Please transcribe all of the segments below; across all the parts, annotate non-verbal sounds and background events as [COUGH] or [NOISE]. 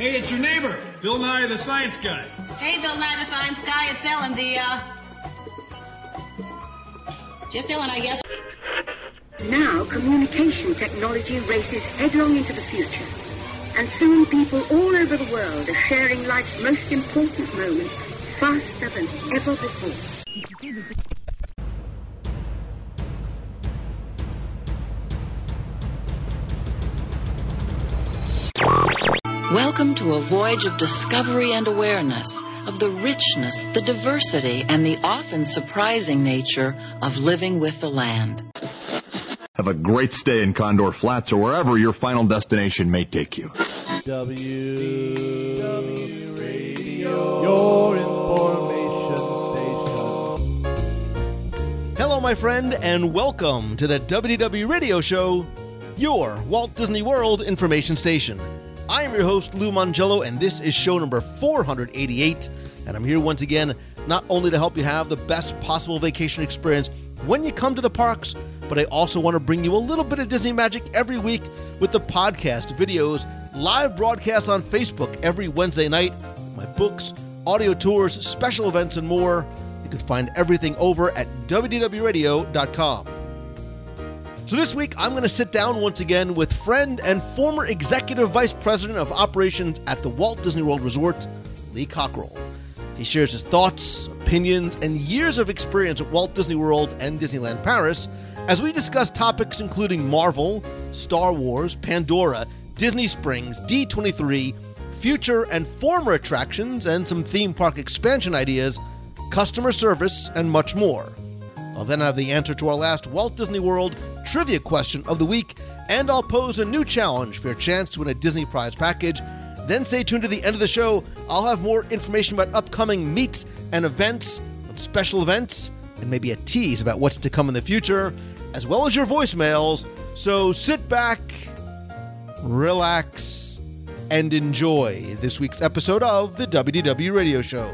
Hey, it's your neighbor, Bill Nye the Science Guy. Hey, Bill Nye the Science Guy, it's Ellen, the, uh... Just Ellen, I guess. Now, communication technology races headlong into the future. And soon people all over the world are sharing life's most important moments faster than ever before. Voyage of discovery and awareness of the richness, the diversity, and the often surprising nature of living with the land. Have a great stay in Condor Flats or wherever your final destination may take you. W W Radio, your information station. Hello, my friend, and welcome to the WDW Radio Show, your Walt Disney World information station. I am your host, Lou Mongello, and this is show number 488. And I'm here once again, not only to help you have the best possible vacation experience when you come to the parks, but I also want to bring you a little bit of Disney magic every week with the podcast, videos, live broadcasts on Facebook every Wednesday night, my books, audio tours, special events, and more. You can find everything over at WDWRadio.com. So this week, I'm going to sit down once again with friend and former executive vice president of operations at the Walt Disney World Resort, Lee Cockerell. He shares his thoughts, opinions, and years of experience at Walt Disney World and Disneyland Paris as we discuss topics including Marvel, Star Wars, Pandora, Disney Springs, D23, future and former attractions, and some theme park expansion ideas, customer service, and much more. I'll then have the answer to our last Walt Disney World trivia question of the week, and I'll pose a new challenge for your chance to win a Disney Prize package. Then stay tuned to the end of the show. I'll have more information about upcoming meets and events, special events, and maybe a tease about what's to come in the future, as well as your voicemails. So sit back, relax, and enjoy this week's episode of the WDW Radio Show.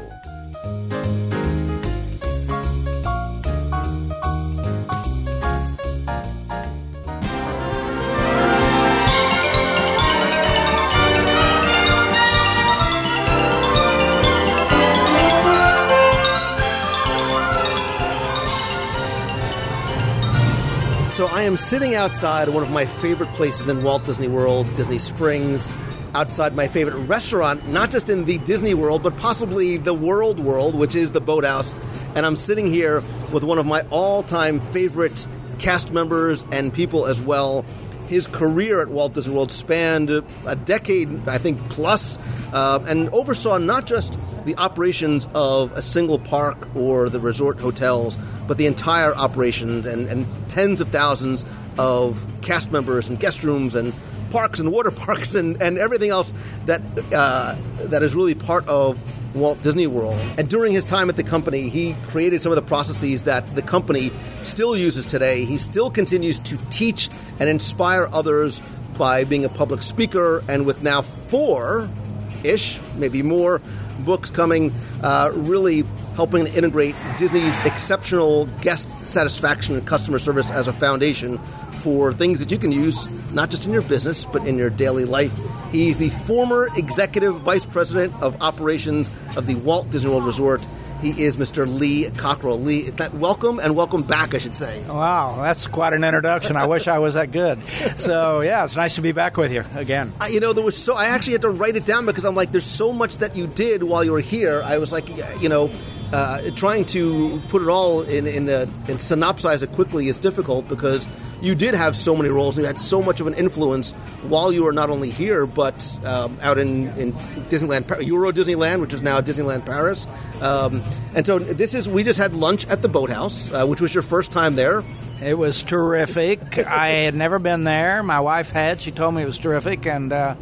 I am sitting outside one of my favorite places in Walt Disney World, Disney Springs, outside my favorite restaurant, not just in the Disney World, but possibly the World World, which is the Boathouse. And I'm sitting here with one of my all-time favorite cast members and people as well. His career at Walt Disney World spanned a decade, I think, plus, uh, and oversaw not just the operations of a single park or the resort hotels, but the entire operations and, and tens of thousands of cast members and guest rooms and parks and water [LAUGHS] parks and, and everything else that uh, that is really part of Walt Disney World. And during his time at the company, he created some of the processes that the company still uses today. He still continues to teach and inspire others by being a public speaker, and with now four ish, maybe more books coming, uh, really helping to integrate Disney's exceptional guest satisfaction and customer service as a foundation for things that you can use not just in your business but in your daily life. He's the former executive vice president of operations of the Walt Disney World Resort. He is Mr. Lee Cockerell. Lee, welcome and welcome back, I should say. Wow, that's quite an introduction. I wish I was that good. So yeah, it's nice to be back with you again. I, you know, there was so I actually had to write it down because I'm like, there's so much that you did while you were here. I was like, you know, uh, trying to put it all in in, a, in synopsize it quickly is difficult because you did have so many roles and you had so much of an influence while you were not only here but um, out in, in Disneyland, Euro Disneyland, which is now Disneyland Paris. Um, and so this is we just had lunch at the Boathouse, uh, which was your first time there. It was terrific. [LAUGHS] I had never been there. My wife had. She told me it was terrific, and. Uh,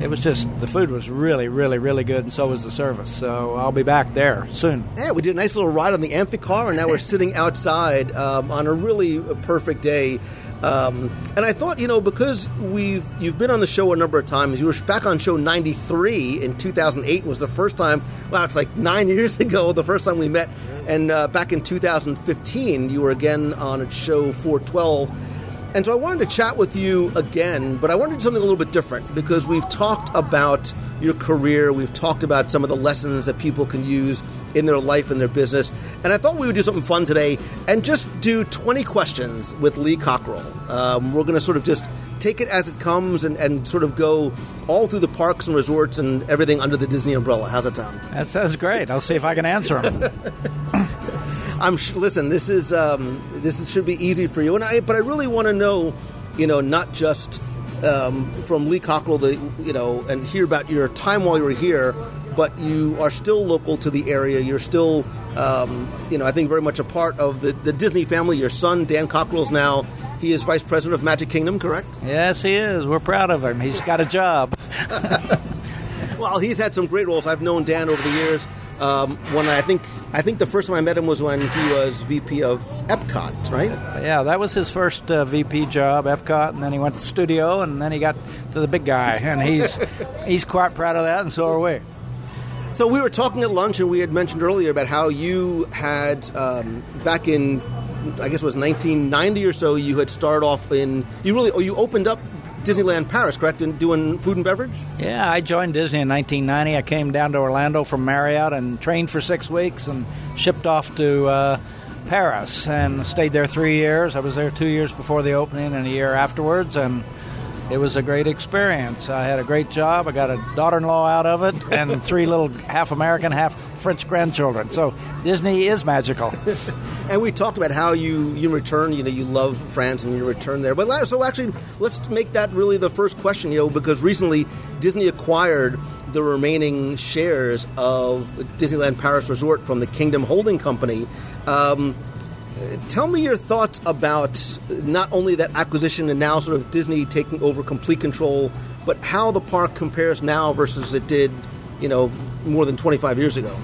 it was just the food was really, really, really good, and so was the service. So I'll be back there soon. Yeah, we did a nice little ride on the Amphicar, and now we're [LAUGHS] sitting outside um, on a really perfect day. Um, and I thought, you know, because we've you've been on the show a number of times. You were back on show 93 in 2008 was the first time. Wow, it's like nine [LAUGHS] years ago, the first time we met. And uh, back in 2015, you were again on a show 412 And so I wanted to chat with you again, but I wanted to do something a little bit different because we've talked about your career, we've talked about some of the lessons that people can use in their life and their business, and I thought we would do something fun today and just do 20 questions with Lee Cockerell. Um, we're going to sort of just take it as it comes and, and sort of go all through the parks and resorts and everything under the Disney umbrella. How's that sound? That sounds great. I'll see if I can answer them. [LAUGHS] I'm sh- listen. This is um, this is, should be easy for you, and I. But I really want to know, you know, not just um, from Lee Cockerell, the you know, and hear about your time while you were here, but you are still local to the area. You're still, um, you know, I think very much a part of the, the Disney family. Your son Dan Cockerell is now. He is vice president of Magic Kingdom, correct? yes, he is. We're proud of him. He's got a job. [LAUGHS] Well, he's had some great roles. I've known Dan over the years. Um, when I think I think the first time I met him was when he was VP of Epcot, right? Yeah, that was his first uh, VP job, Epcot, and then he went to studio, and then he got to the big guy, [LAUGHS] and he's he's quite proud of that, and so are we. So we were talking at lunch, and we had mentioned earlier about how you had um, back in, I guess it was 1990 or so. You had started off in you really, or you opened up Disneyland Paris, correct? And doing food and beverage. Yeah, I joined Disney in 1990. I came down to Orlando from Marriott and trained for six weeks and shipped off to uh, Paris and stayed there three years. I was there two years before the opening and a year afterwards, and it was a great experience. I had a great job. I got a daughter-in-law out of it and [LAUGHS] three little half American, half French grandchildren. So Disney is magical. [LAUGHS] And we talked about how you you return, you know, you love France and you return there. But so actually, let's make that really the first question, you know, because recently Disney acquired the remaining shares of Disneyland Paris Resort from the Kingdom Holding Company. Um, Tell me your thoughts about not only that acquisition and now sort of Disney taking over complete control, but how the park compares now versus it did, you know, more than 25 years ago.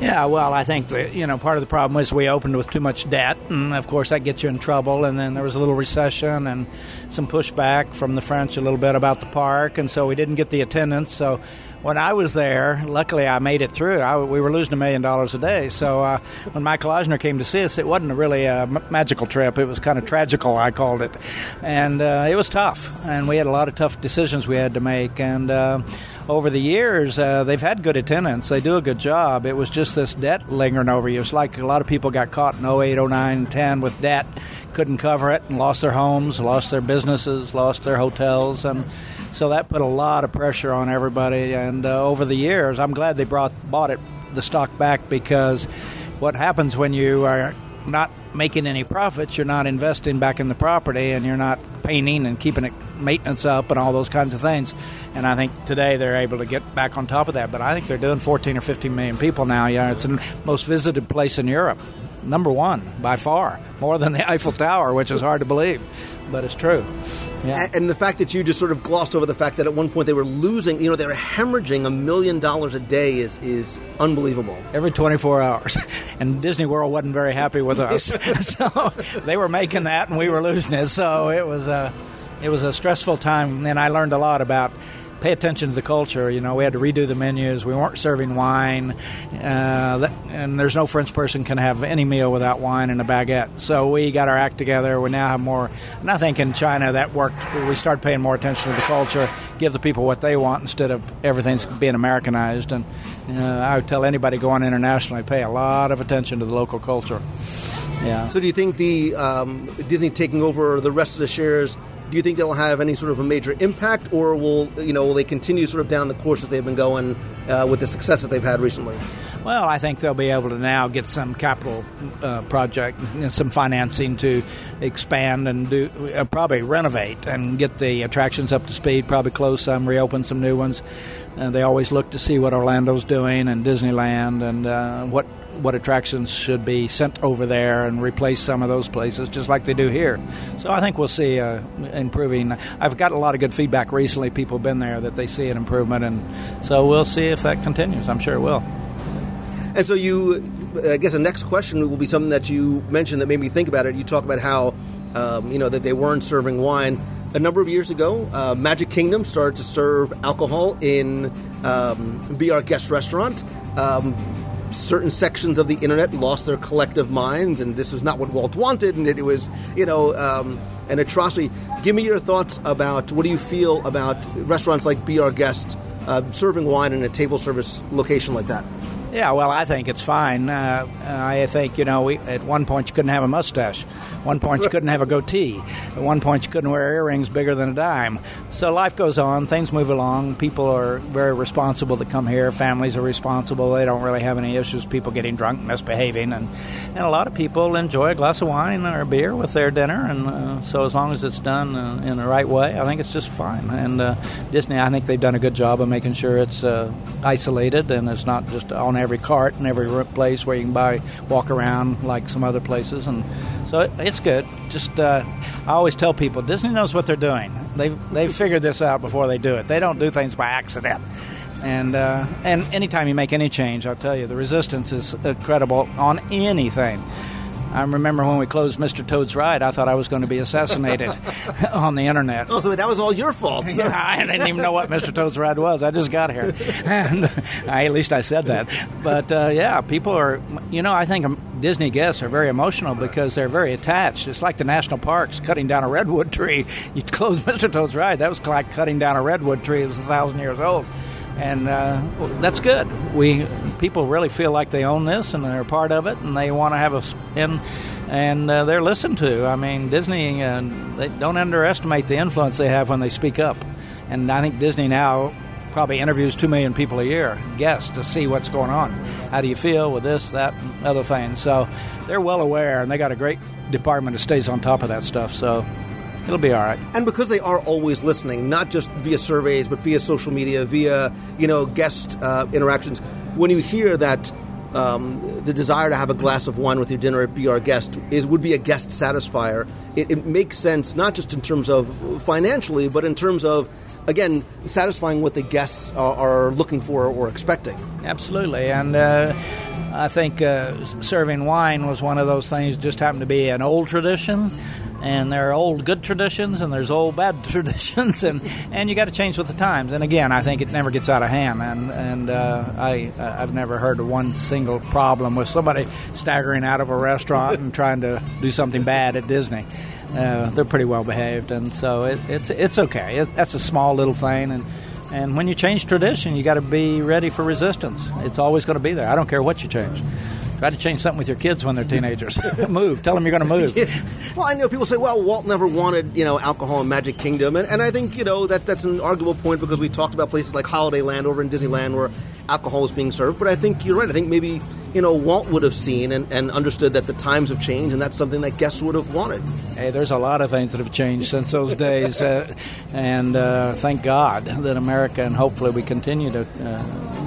Yeah, well, I think that, you know part of the problem was we opened with too much debt, and of course that gets you in trouble. And then there was a little recession and some pushback from the French a little bit about the park, and so we didn't get the attendance. So when I was there, luckily I made it through. I, we were losing a million dollars a day. So uh, when Michael Eisner came to see us, it wasn't really a m- magical trip. It was kind of tragical, I called it, and uh, it was tough. And we had a lot of tough decisions we had to make, and. Uh, over the years, uh, they've had good attendance. They do a good job. It was just this debt lingering over you. It's like a lot of people got caught in 08, 09, 10 with debt, couldn't cover it, and lost their homes, lost their businesses, lost their hotels, and so that put a lot of pressure on everybody. And uh, over the years, I'm glad they brought bought it the stock back because what happens when you are not making any profits, you're not investing back in the property, and you're not painting and keeping it maintenance up and all those kinds of things. And I think today they're able to get back on top of that. But I think they're doing 14 or 15 million people now. Yeah, it's the most visited place in Europe, number one by far, more than the [LAUGHS] Eiffel Tower, which is hard to believe, but it's true. Yeah. And, and the fact that you just sort of glossed over the fact that at one point they were losing, you know, they were hemorrhaging a million dollars a day is is unbelievable. every 24 hours. [LAUGHS] And Disney World wasn't very happy with us. [LAUGHS] so they were making that and we were losing it. So it was a, it was a stressful time. And I learned a lot about pay attention to the culture. You know, we had to redo the menus. We weren't serving wine. Uh, and there's no French person can have any meal without wine and a baguette. So we got our act together. We now have more. And I think in China that worked. We started paying more attention to the culture, give the people what they want instead of everything's being Americanized. And uh, I would tell anybody going internationally, pay a lot of attention to the local culture. Yeah. So do you think the um, Disney taking over the rest of the shares? Do you think they'll have any sort of a major impact, or will you know will they continue sort of down the course that they've been going uh, with the success that they've had recently? Well, I think they'll be able to now get some capital uh, project, and some financing to expand and do uh, probably renovate and get the attractions up to speed. Probably close some, reopen some new ones. Uh, they always look to see what Orlando's doing and Disneyland and uh, what what attractions should be sent over there and replace some of those places, just like they do here. So I think we'll see uh, improving. I've got a lot of good feedback recently. People have been there that they see an improvement, and so we'll see if that continues. I'm sure it will. And so you, I guess the next question will be something that you mentioned that made me think about it. You talk about how, um, you know, that they weren't serving wine. A number of years ago, uh, Magic Kingdom started to serve alcohol in um, Be Our Guest restaurant. Um, certain sections of the internet lost their collective minds, and this was not what Walt wanted, and it, was, you know, um, an atrocity. Give me your thoughts about what do you feel about restaurants like Be Our Guest uh, serving wine in a table service location like that? Yeah, well, I think it's fine. Uh, I think, you know, we, at one point you couldn't have a mustache. One point you couldn't have a goatee. At one point you couldn't wear earrings bigger than a dime. So life goes on, things move along. People are very responsible that come here. Families are responsible. They don't really have any issues, people getting drunk, misbehaving. And, and a lot of people enjoy a glass of wine or a beer with their dinner. And uh, so as long as it's done uh, in the right way, I think it's just fine. And uh, Disney, I think they've done a good job of making sure it's uh, isolated and it's not just on every cart and every place where you can buy, walk around like some other places. And so it, it's good. Just uh, I always tell people Disney knows what they're doing. They've they've figured this out before they do it. They don't do things by accident. And uh, and anytime you make any change, I'll tell you the resistance is incredible on anything. I remember when we closed Mr. Toad's Ride, I thought I was going to be assassinated [LAUGHS] on the internet. Oh, so that was all your fault. [LAUGHS] I didn't even know what Mr. Toad's Ride was. I just got here. [LAUGHS] And I, at least I said that. But uh, yeah, people are, you know, I think Disney guests are very emotional because they're very attached. It's like the national parks cutting down a redwood tree. You close Mr. Toad's Ride, that was like cutting down a redwood tree that was a thousand years old and uh, that's good. We people really feel like they own this and they're a part of it, and they want to have us in, and uh, they're listened to. I mean, Disney uh, they don't underestimate the influence they have when they speak up, and I think Disney now probably interviews two million people a year, guests, to see what's going on. How do you feel with this, that, and other thing? So they're well aware, and they got a great department that stays on top of that stuff. So it'll be all right. And because they are always listening, not just via surveys, but via social media, via you know guest uh, interactions, when you hear that. Um, the desire to have a glass of wine with your dinner at Be Our Guest is would be a guest satisfier. It, it makes sense not just in terms of financially, but in terms of again satisfying what the guests are, are looking for or expecting. Absolutely, and uh, I think uh, serving wine was one of those things. Just happened to be an old tradition and there are old good traditions and there's old bad [LAUGHS] traditions and, and you got to change with the times. And again I think it never gets out of hand. And and uh, I I've never heard of one single problem with somebody staggering out of a restaurant and trying to do something bad at Disney. Uh, they're pretty well behaved. And so it, it's it's okay. It, that's a small little thing. And and when you change tradition you got to be ready for resistance. It's always going to be there. I don't care what you change Try to change something with your kids when they're teenagers. [LAUGHS] move. Tell them you're going to move. Yeah. [LAUGHS] Well, I know people say, "Well, Walt never wanted you know alcohol in Magic Kingdom," and, and I think you know that that's an arguable point because we talked about places like Holiday Land over in Disneyland where alcohol was being served. But I think you're right. I think maybe you know Walt would have seen and, and understood that the times have changed, and that's something that guests would have wanted. Hey, there's a lot of things that have changed since those days, uh, and uh, thank God that America and hopefully we continue to. Uh,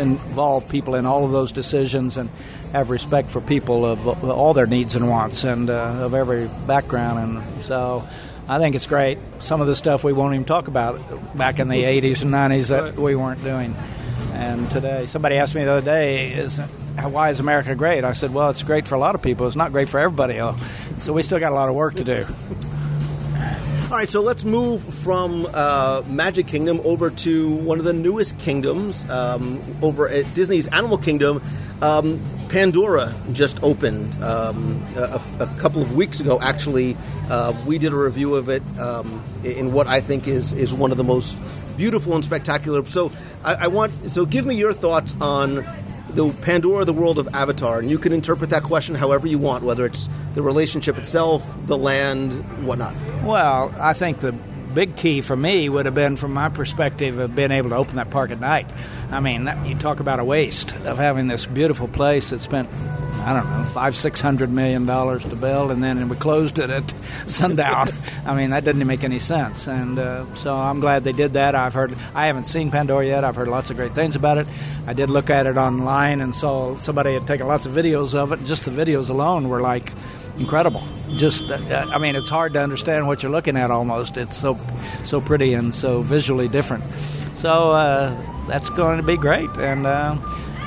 involve people in all of those decisions and have respect for people of, all their needs and wants and uh, of every background. And so I think it's great. Some of the stuff we won't even talk about back in the 80s and 90s that we weren't doing. And today, somebody asked me the other day, "Is why is America great?" I said, "Well, it's great for a lot of people. It's not great for everybody. So we still got a lot of work to do." All right, so let's move from uh, Magic Kingdom over to one of the newest kingdoms um, over at Disney's Animal Kingdom. Um, Pandora just opened um, a, a, couple of weeks ago. Actually, uh, we did a review of it um, in what I think is is one of the most beautiful and spectacular. So, I, I want so give me your thoughts on the Pandora, the world of Avatar, and you can interpret that question however you want, whether it's the relationship itself, the land, whatnot. Well, I think the big key for me would have been, from my perspective, of being able to open that park at night. I mean, you talk about a waste of having this beautiful place that spent, I don't know, five, six hundred million dollars to build, and then we closed it at [LAUGHS] sundown. I mean, that didn't make any sense. And uh, so I'm glad they did that. I've heard, I haven't seen Pandora yet. I've heard lots of great things about it. I did look at it online and saw somebody had taken lots of videos of it. Just the videos alone were like incredible. Just, uh, I mean, it's hard to understand what you're looking at. Almost, it's so so pretty and so visually different. So uh, that's going to be great, and uh,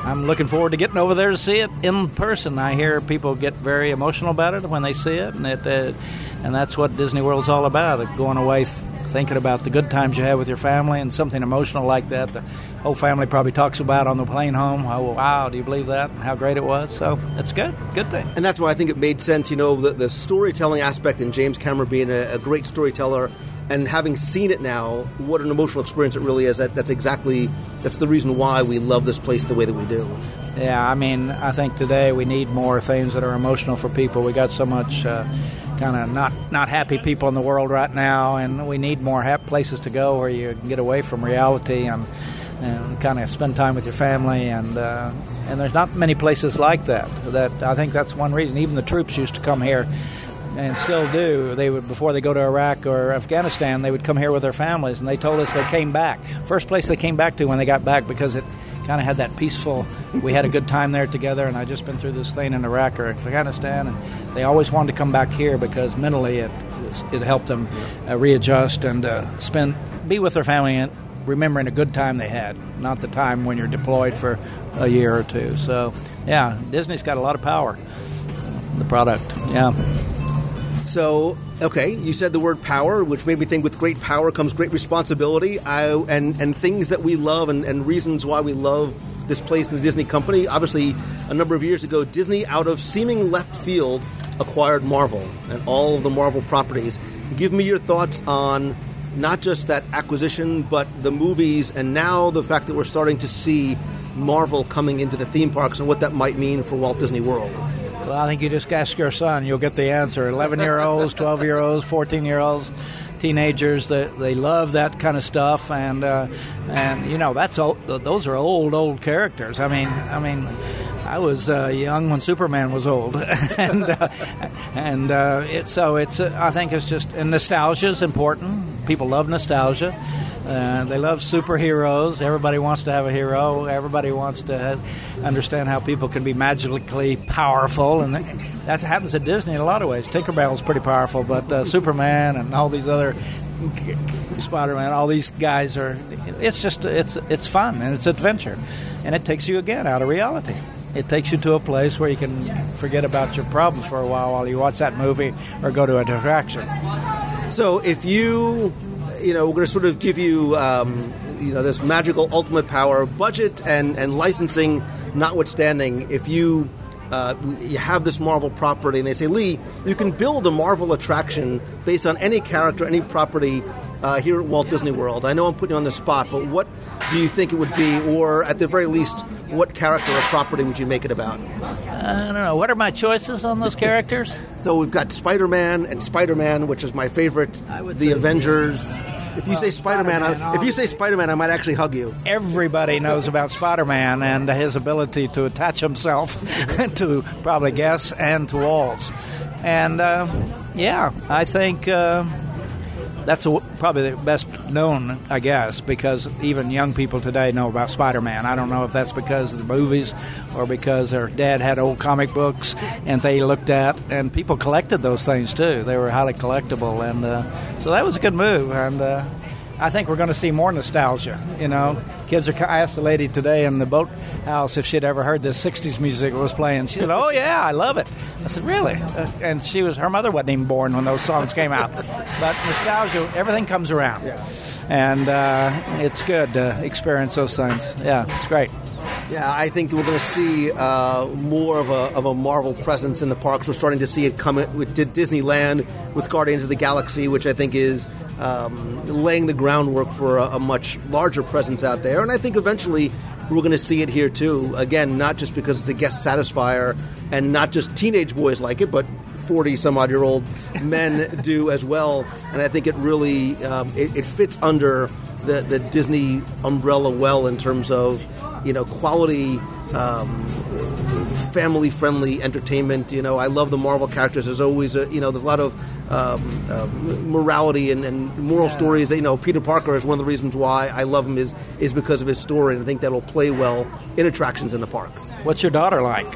I'm looking forward to getting over there to see it in person. I hear people get very emotional about it when they see it, and it, uh, and that's what Disney World's all about. Going away thinking about the good times you had with your family and something emotional like that. The whole family probably talks about on the plane home. Oh, wow, do you believe that? How great it was. So it's good. Good thing. And that's why I think it made sense, you know, the, the storytelling aspect and James Cameron being a, a great storyteller and having seen it now, what an emotional experience it really is. That, that's exactly that's the reason why we love this place the way that we do. Yeah, I mean, I think today we need more things that are emotional for people. We got so much uh, kind of not not happy people in the world right now, and we need more ha- places to go where you can get away from reality and and kind of spend time with your family and. Uh, and there's not many places like that. That I think that's one reason. Even the troops used to come here and still do. They would before they go to Iraq or Afghanistan, they would come here with their families, and they told us they came back. First place they came back to when they got back because it kind of had that peaceful. We had a good time there together, and I just been through this thing in Iraq or Afghanistan, and they always wanted to come back here because mentally it it helped them uh, readjust and uh, spend be with their family and remembering a good time they had, not the time when you're deployed for a year or two. So, yeah, Disney's got a lot of power. The product, yeah. So, okay, you said the word power, which made me think with great power comes great responsibility I, and, and things that we love and, and reasons why we love this place in the Disney company. Obviously, a number of years ago, Disney, out of seeming left field, acquired Marvel and all of the Marvel properties. Give me your thoughts on not just that acquisition, but the movies, and now the fact that we're starting to see Marvel coming into the theme parks and what that might mean for Walt Disney World. Well, I think you just ask your son, you'll get the answer. 11 year olds, [LAUGHS] 12 year olds, 14 year olds, teenagers, they, they love that kind of stuff. And, uh, and you know, that's old, those are old, old characters. I mean, I mean, I was uh, young when Superman was old, [LAUGHS] and uh, and uh, it, so it's. Uh, I think it's just and nostalgia is important. People love nostalgia. Uh, they love superheroes. Everybody wants to have a hero. Everybody wants to understand how people can be magically powerful, and that happens at Disney in a lot of ways. Tinkerbell's pretty powerful, but uh, Superman and all these other Spider-Man, all these guys are. It's just it's it's fun and it's adventure, and it takes you again out of reality. It takes you to a place where you can forget about your problems for a while while you watch that movie or go to an attraction. So if you you know, we're going to sort of give you, um, you know, this magical ultimate power, budget and, and licensing notwithstanding. If you uh, you have this Marvel property, and they say, Lee, you can build a Marvel attraction based on any character, any property uh, here at Walt Disney World. I know I'm putting you on the spot, but what do you think it would be, or at the very least, what character or property would you make it about? I don't know. What are my choices on those characters? [LAUGHS] so we've got Spider Man and Spider Man, which is my favorite. The Avengers. If you say Spider Man, if you say Spider Man, I might actually hug you. Everybody knows about Spider Man and his ability to attach himself [LAUGHS] to probably guests and to walls. And uh, yeah, I think. Uh, that's a, probably the best known, I guess, because even young people today know about Spider Man. I don't know if that's because of the movies or because their dad had old comic books and they looked at, and people collected those things too. They were highly collectible, and uh, so that was a good move. And uh, I think we're going to see more nostalgia. You know, kids are. I asked the lady today in the boat house if she'd ever heard this '60s music was playing. She said, "Oh yeah, I love it." I said, "Really?" Uh, and she was. Her mother wasn't even born when those songs came out. [LAUGHS] But nostalgia, everything comes around, yeah. and uh, it's good to experience those things. Yeah, it's great. Yeah, I think we're going to see uh, more of a, of a Marvel presence in the parks. We're starting to see it come with Disneyland, with Guardians of the Galaxy, which I think is um, laying the groundwork for a, a, much larger presence out there. And I think eventually we're going to see it here too. Again, not just because it's a guest satisfier and not just teenage boys like it, but 40 some odd year old men [LAUGHS] do as well. And I think it really um, it, it fits under the, the Disney umbrella well in terms of you know quality um, family friendly entertainment you know. I love the marvel characters. There's always a you know there's a lot of um, uh, morality and, and moral yeah. stories that, you know peter parker is one of the reasons why i love him is is because of his story and i think that'll play well in attractions in the park. What's your daughter like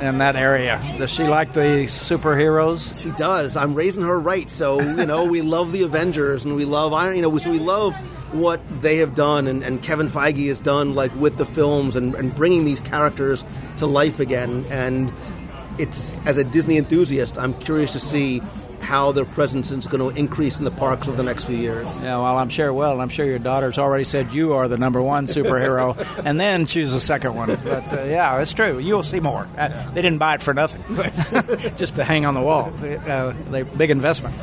in that area. Does she like the superheroes? She does. I'm raising her right. So you know, we love the Avengers and we love you know, so we love what they have done and, and, Kevin Feige has done like with the films and, and bringing these characters to life again and it's as a Disney enthusiast I'm curious to see how their presence is going to increase in the parks over the next few years. Yeah, well, I'm sure it will. I'm sure your daughter's already said you are the number one superhero, [LAUGHS] and then choose the second one. But uh, yeah, it's true. You'll see more. Uh, they didn't buy it for nothing, [LAUGHS] just to hang on the wall. Uh, they big investment.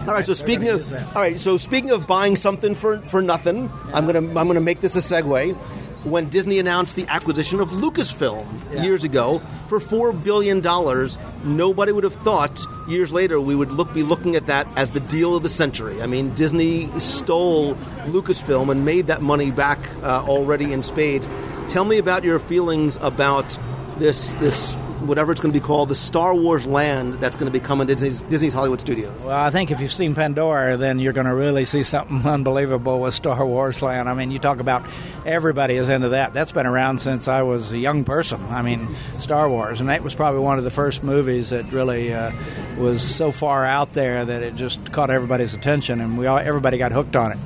All right. So speaking of, all right. So speaking of buying something for, for nothing, I'm gonna I'm gonna make this a segue. When Disney announced the acquisition of Lucasfilm years ago for four billion dollars, nobody would have thought years later we would look be looking at that as the deal of the century. I mean, Disney stole Lucasfilm and made that money back uh, already in spades. Tell me about your feelings about this this whatever it's going to be called, the Star Wars land that's going to be coming to Disney's, Disney's Hollywood Studios. Well, I think if you've seen Pandora, then you're going to really see something [LAUGHS] unbelievable with Star Wars land. I mean, you talk about everybody is into that. That's been around since I was a young person. I mean, Star Wars, and that was probably one of the first movies that really uh, was so far out there that it just caught everybody's attention, and we all everybody got hooked on it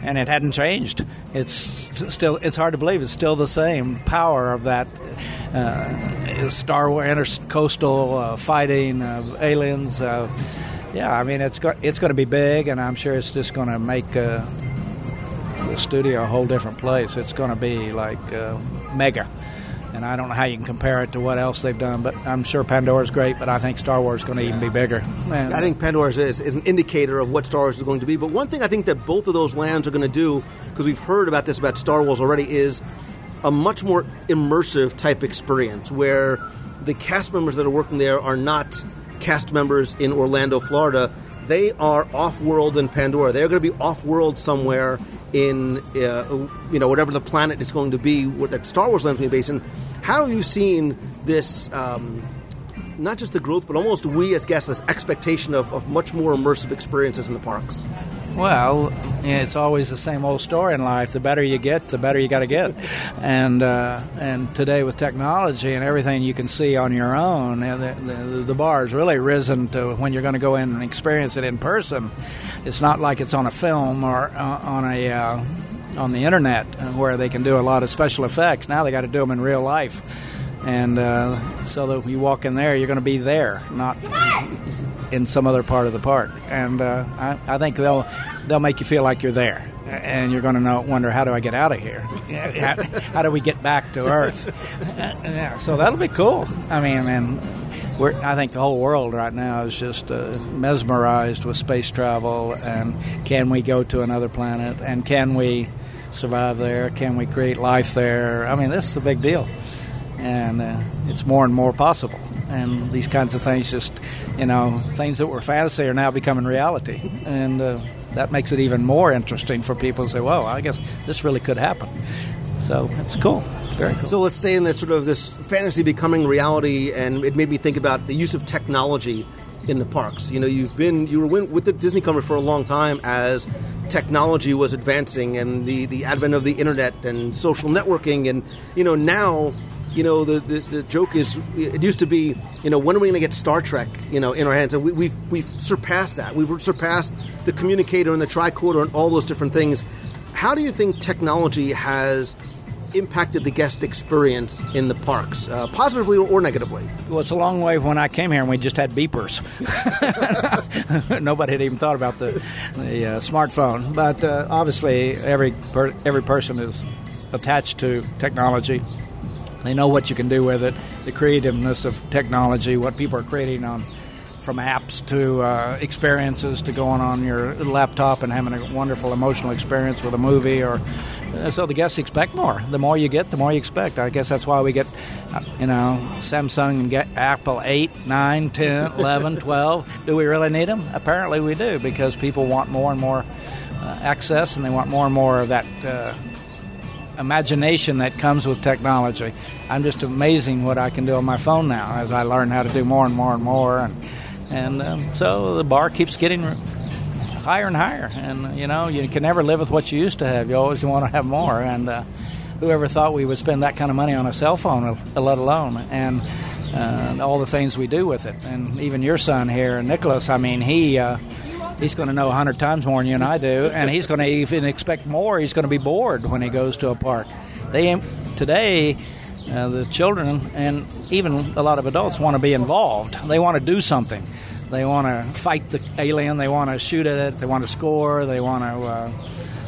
and it hadn't changed. It's still it's hard to believe it's still the same power of that uh, Star Wars intercoastal uh, fighting uh, aliens. Uh, yeah, I mean it's go- it's going to be big, and I'm sure it's just going to make uh, the studio a whole different place. It's going to be like uh, mega. And I don't know how you can compare it to what else they've done, but I'm sure Pandora's great. But I think Star Wars is going to even be bigger. And, I think Pandora's is, is an indicator of what Star Wars is going to be. But one thing I think that both of those lands are going to do, because we've heard about this about Star Wars already, is a much more immersive type experience where the cast members that are working there are not cast members in Orlando, Florida. They are off world in Pandora. They're going to be off world somewhere in uh, you know whatever the planet is going to be that Star Wars land is going to based in. How have you seen this? Um, not just the growth, but almost we as guests, this expectation of, of much more immersive experiences in the parks. Well, it's always the same old story in life. The better you get, the better you got to get. And uh, and today with technology and everything you can see on your own, the, the, the bar has really risen to when you're going to go in and experience it in person. It's not like it's on a film or uh, on a uh, on the internet where they can do a lot of special effects. Now they got to do them in real life. And uh, so that when you walk in there, you're going to be there, not in some other part of the park. And uh, I, I, think they'll they'll make you feel like you're there, and you're going to know, wonder how do I get out of here? [LAUGHS] how, how, do we get back to Earth? [LAUGHS] yeah, so that'll be cool. I mean, and we're, I think the whole world right now is just uh, mesmerized with space travel, and can we go to another planet? And can we survive there? Can we create life there? I mean, this is a big deal and uh, it's more and more possible. And these kinds of things, just you know, things that were fantasy are now becoming reality, and uh, that makes it even more interesting for people to say, "Well, I guess this really could happen." So it's cool. Very cool. So let's stay in that sort of this fantasy becoming reality, and it made me think about the use of technology in the parks. You know, you've been you were with the Disney company for a long time as technology was advancing and the the advent of the internet and social networking, and you know now you know, the, the, the, joke is, it used to be, you know, when are we going to get Star Trek, you know, in our hands? And we, we've, we've surpassed that. We've surpassed the communicator and the tricorder and all those different things. How do you think technology has impacted the guest experience in the parks, uh, positively or negatively? Well, it's a long way from when I came here and we just had beepers. [LAUGHS] Nobody had even thought about the, the uh, smartphone. But uh, obviously, every, per- every person is attached to technology they know what you can do with it, the creativeness of technology, what people are creating on from apps to uh, experiences to going on your laptop and having a wonderful emotional experience with a movie or uh, so the guests expect more. The more you get the more you expect. I guess that's why we get uh, you know samsung and get apple 8 9 10 [LAUGHS] 11 12 do we really need them apparently we do because people want more and more uh, access and they want more and more of that uh, imagination that comes with technology. I'm just amazing what I can do on my phone now as I learn how to do more and more and more, and and um, so the bar keeps getting higher and higher. And you know, you can never live with what you used to have. You always want to have more. And uh, whoever thought we would spend that kind of money on a cell phone, let alone and. Uh, all the things we do with it, and even your son here, Nicholas. I mean, he uh, he's going to know a hundred times more than you and I do, and he's going to even expect more. He's going to be bored when he goes to a park. They today, uh, the children and even a lot of adults want to be involved. They want to do something. They want to fight the alien. They want to shoot at it. They want to score. They want to uh,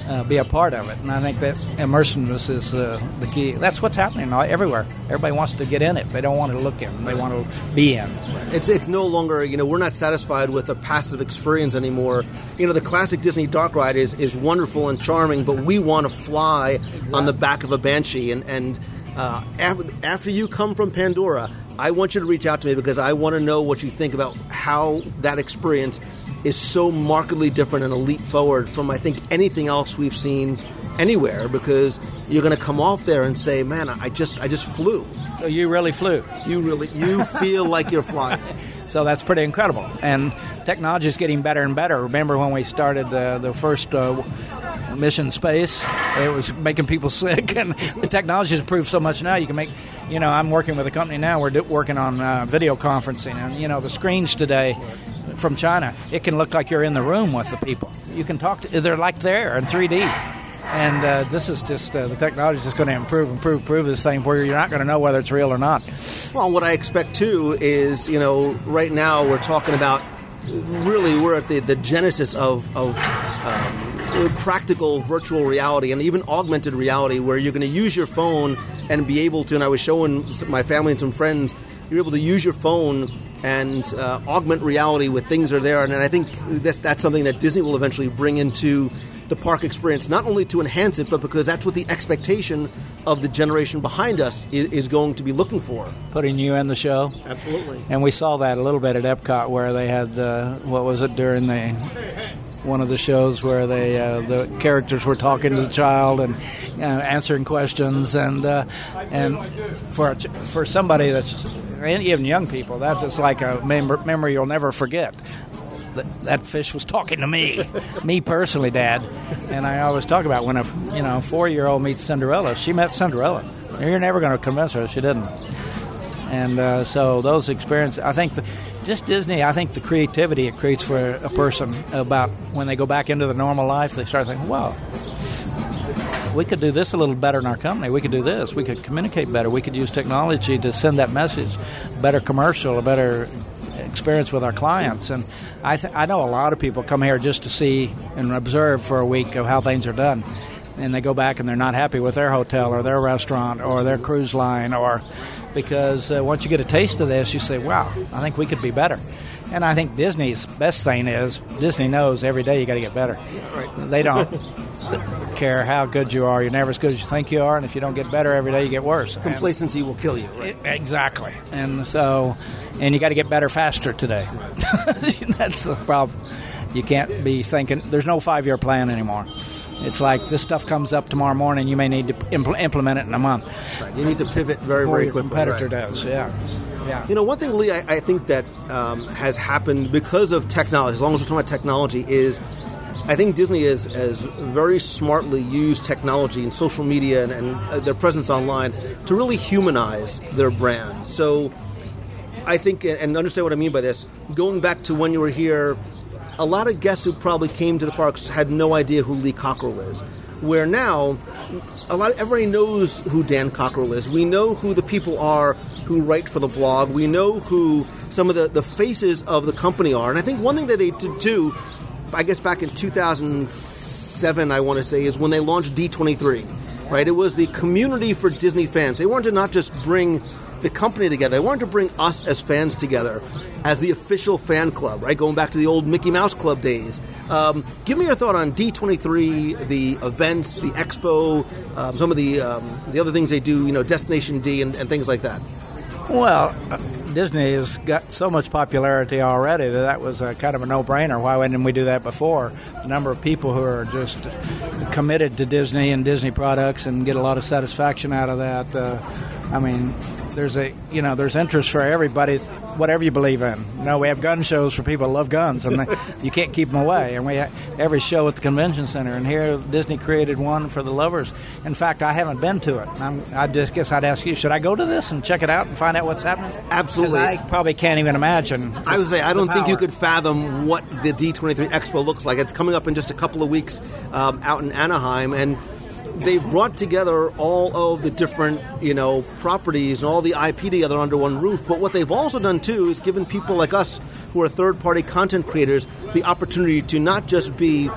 uh, be a part of it. And I think that immersiveness is uh, the key. That's what's happening everywhere. Everybody wants to get in it. They don't want to look in. They want to be in. It's it's no longer you know we're not satisfied with a passive experience anymore. You know the classic Disney dark ride is is wonderful and charming, but we want to fly on the back of a banshee. And and uh, after, after you come from Pandora, I want you to reach out to me because I want to know what you think about how that experience is so markedly different and a leap forward from I think anything else we've seen anywhere. Because you're going to come off there and say, "Man, I just I just flew." So you really flew. You really you [LAUGHS] feel like you're flying. So that's pretty incredible. And technology is getting better and better. Remember when we started the, the first uh, mission space? It was making people [LAUGHS] sick, and the technology has improved so much now. You can make, you know, I'm working with a company now. We're working on uh, video conferencing, and you know, the screens today from China, it can look like you're in the room with the people. You can talk to, they're like there in 3D. And uh, this is just uh, the technology is just going to improve, improve, improve this thing where you're not going to know whether it's real or not. Well, what I expect too is, you know, right now we're talking about really we're at the, the genesis of, of um, practical virtual reality and even augmented reality where you're going to use your phone and be able to, and I was showing my family and some friends, you're able to use your phone and uh, augment reality with things that are there. And I think that's, that's something that Disney will eventually bring into the park experience, not only to enhance it, but because that's what the expectation of the generation behind us is, is going to be looking for. Putting you in the show. Absolutely. And we saw that a little bit at Epcot, where they had the what was it during the one of the shows where they uh, the characters were talking to the child and uh, answering questions, and uh, and for ch- for somebody that's even young people, that is like a mem- memory you'll never forget. That, that fish was talking to me, [LAUGHS] me personally, Dad. And I always talk about when a you know four year old meets Cinderella. She met Cinderella. You're never going to convince her she didn't. And uh, so those experiences, I think, the, just Disney. I think the creativity it creates for a person about when they go back into the normal life, they start thinking, "Wow, we could do this a little better in our company. We could do this. We could communicate better. We could use technology to send that message, better commercial, a better experience with our clients." And I, th- I know a lot of people come here just to see and observe for a week of how things are done and they go back and they're not happy with their hotel or their restaurant or their cruise line or because uh, once you get a taste of this you say wow i think we could be better. And i think disney's best thing is disney knows every day you got to get better. They don't [LAUGHS] care how good you are you're never as good as you think you are and if you don't get better every day you get worse. And- Complacency will kill you. Right? exactly. And so and you got to get better faster today. [LAUGHS] That's the problem. You can't be thinking there's no five-year plan anymore it's like this stuff comes up tomorrow morning you may need to impl- implement it in a month You need to pivot very, very your quickly. competitor right. does yeah yeah You know, one thing, Lee, I, I think that um, has happened because of technology, as long as we're talking about technology, is I think Disney has, has very smartly used technology and social media and, and uh, their presence online to really humanize their brand. So I think, and understand what I mean by this, going back to when you were here, a lot of guests who probably came to the parks had no idea who Lee Cockerell is. Where now, a lot of, everybody knows who Dan Cockerell is. We know who the people are who write for the blog. We know who some of the, the faces of the company are. And I think one thing that they did too, I guess back in 2007, I want to say, is when they launched D23. Right? It was the community for Disney fans. They wanted to not just bring the company together. They wanted to bring us as fans together as the official fan club, right? Going back to the old Mickey Mouse Club days. Um, give me your thought on D23, the events, the expo, um, some of the um, the other things they do, you know, Destination D and, and things like that. Well, uh, Disney has got so much popularity already that that was kind of a no-brainer. Why didn't we do that before? The number of people who are just committed to Disney and Disney products and get a lot of satisfaction out of that. Uh, I mean, there's a you know there's interest for everybody, whatever you believe in. You know, we have gun shows for people who love guns, and they, [LAUGHS] you can't keep them away. And we ha- every show at the convention center, and here Disney created one for the lovers. In fact, I haven't been to it. I'm, I just guess I'd ask you, should I go to this and check it out and find out what's happening? Absolutely. I probably can't even imagine. I would say I don't think you could fathom what the D23 Expo looks like. It's coming up in just a couple of weeks um, out in Anaheim, and they've brought together all of the different, you know, properties and all the IP together under one roof. But what they've also done too is given people like us, who are third-party content creators, the opportunity to not just be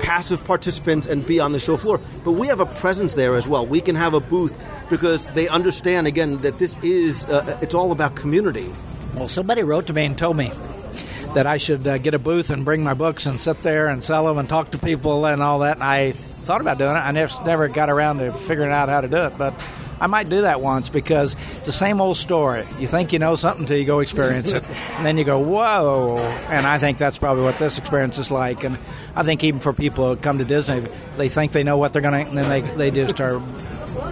passive participants and be on the show floor, but we have a presence there as well. We can have a booth because they understand again that this is uh, it's all about community. Well, somebody wrote to me and told me that I should uh, get a booth and bring my books and sit there and sell them and talk to people and all that. And I thought about doing it. I never never got around to figuring out how to do it, but I might do that once because it's the same old story. You think you know something until you go experience it, [LAUGHS] and then you go, "Whoa!" And I think that's probably what this experience is like. And I think even for people who come to Disney, they think they know what they're going to, and then they they just are.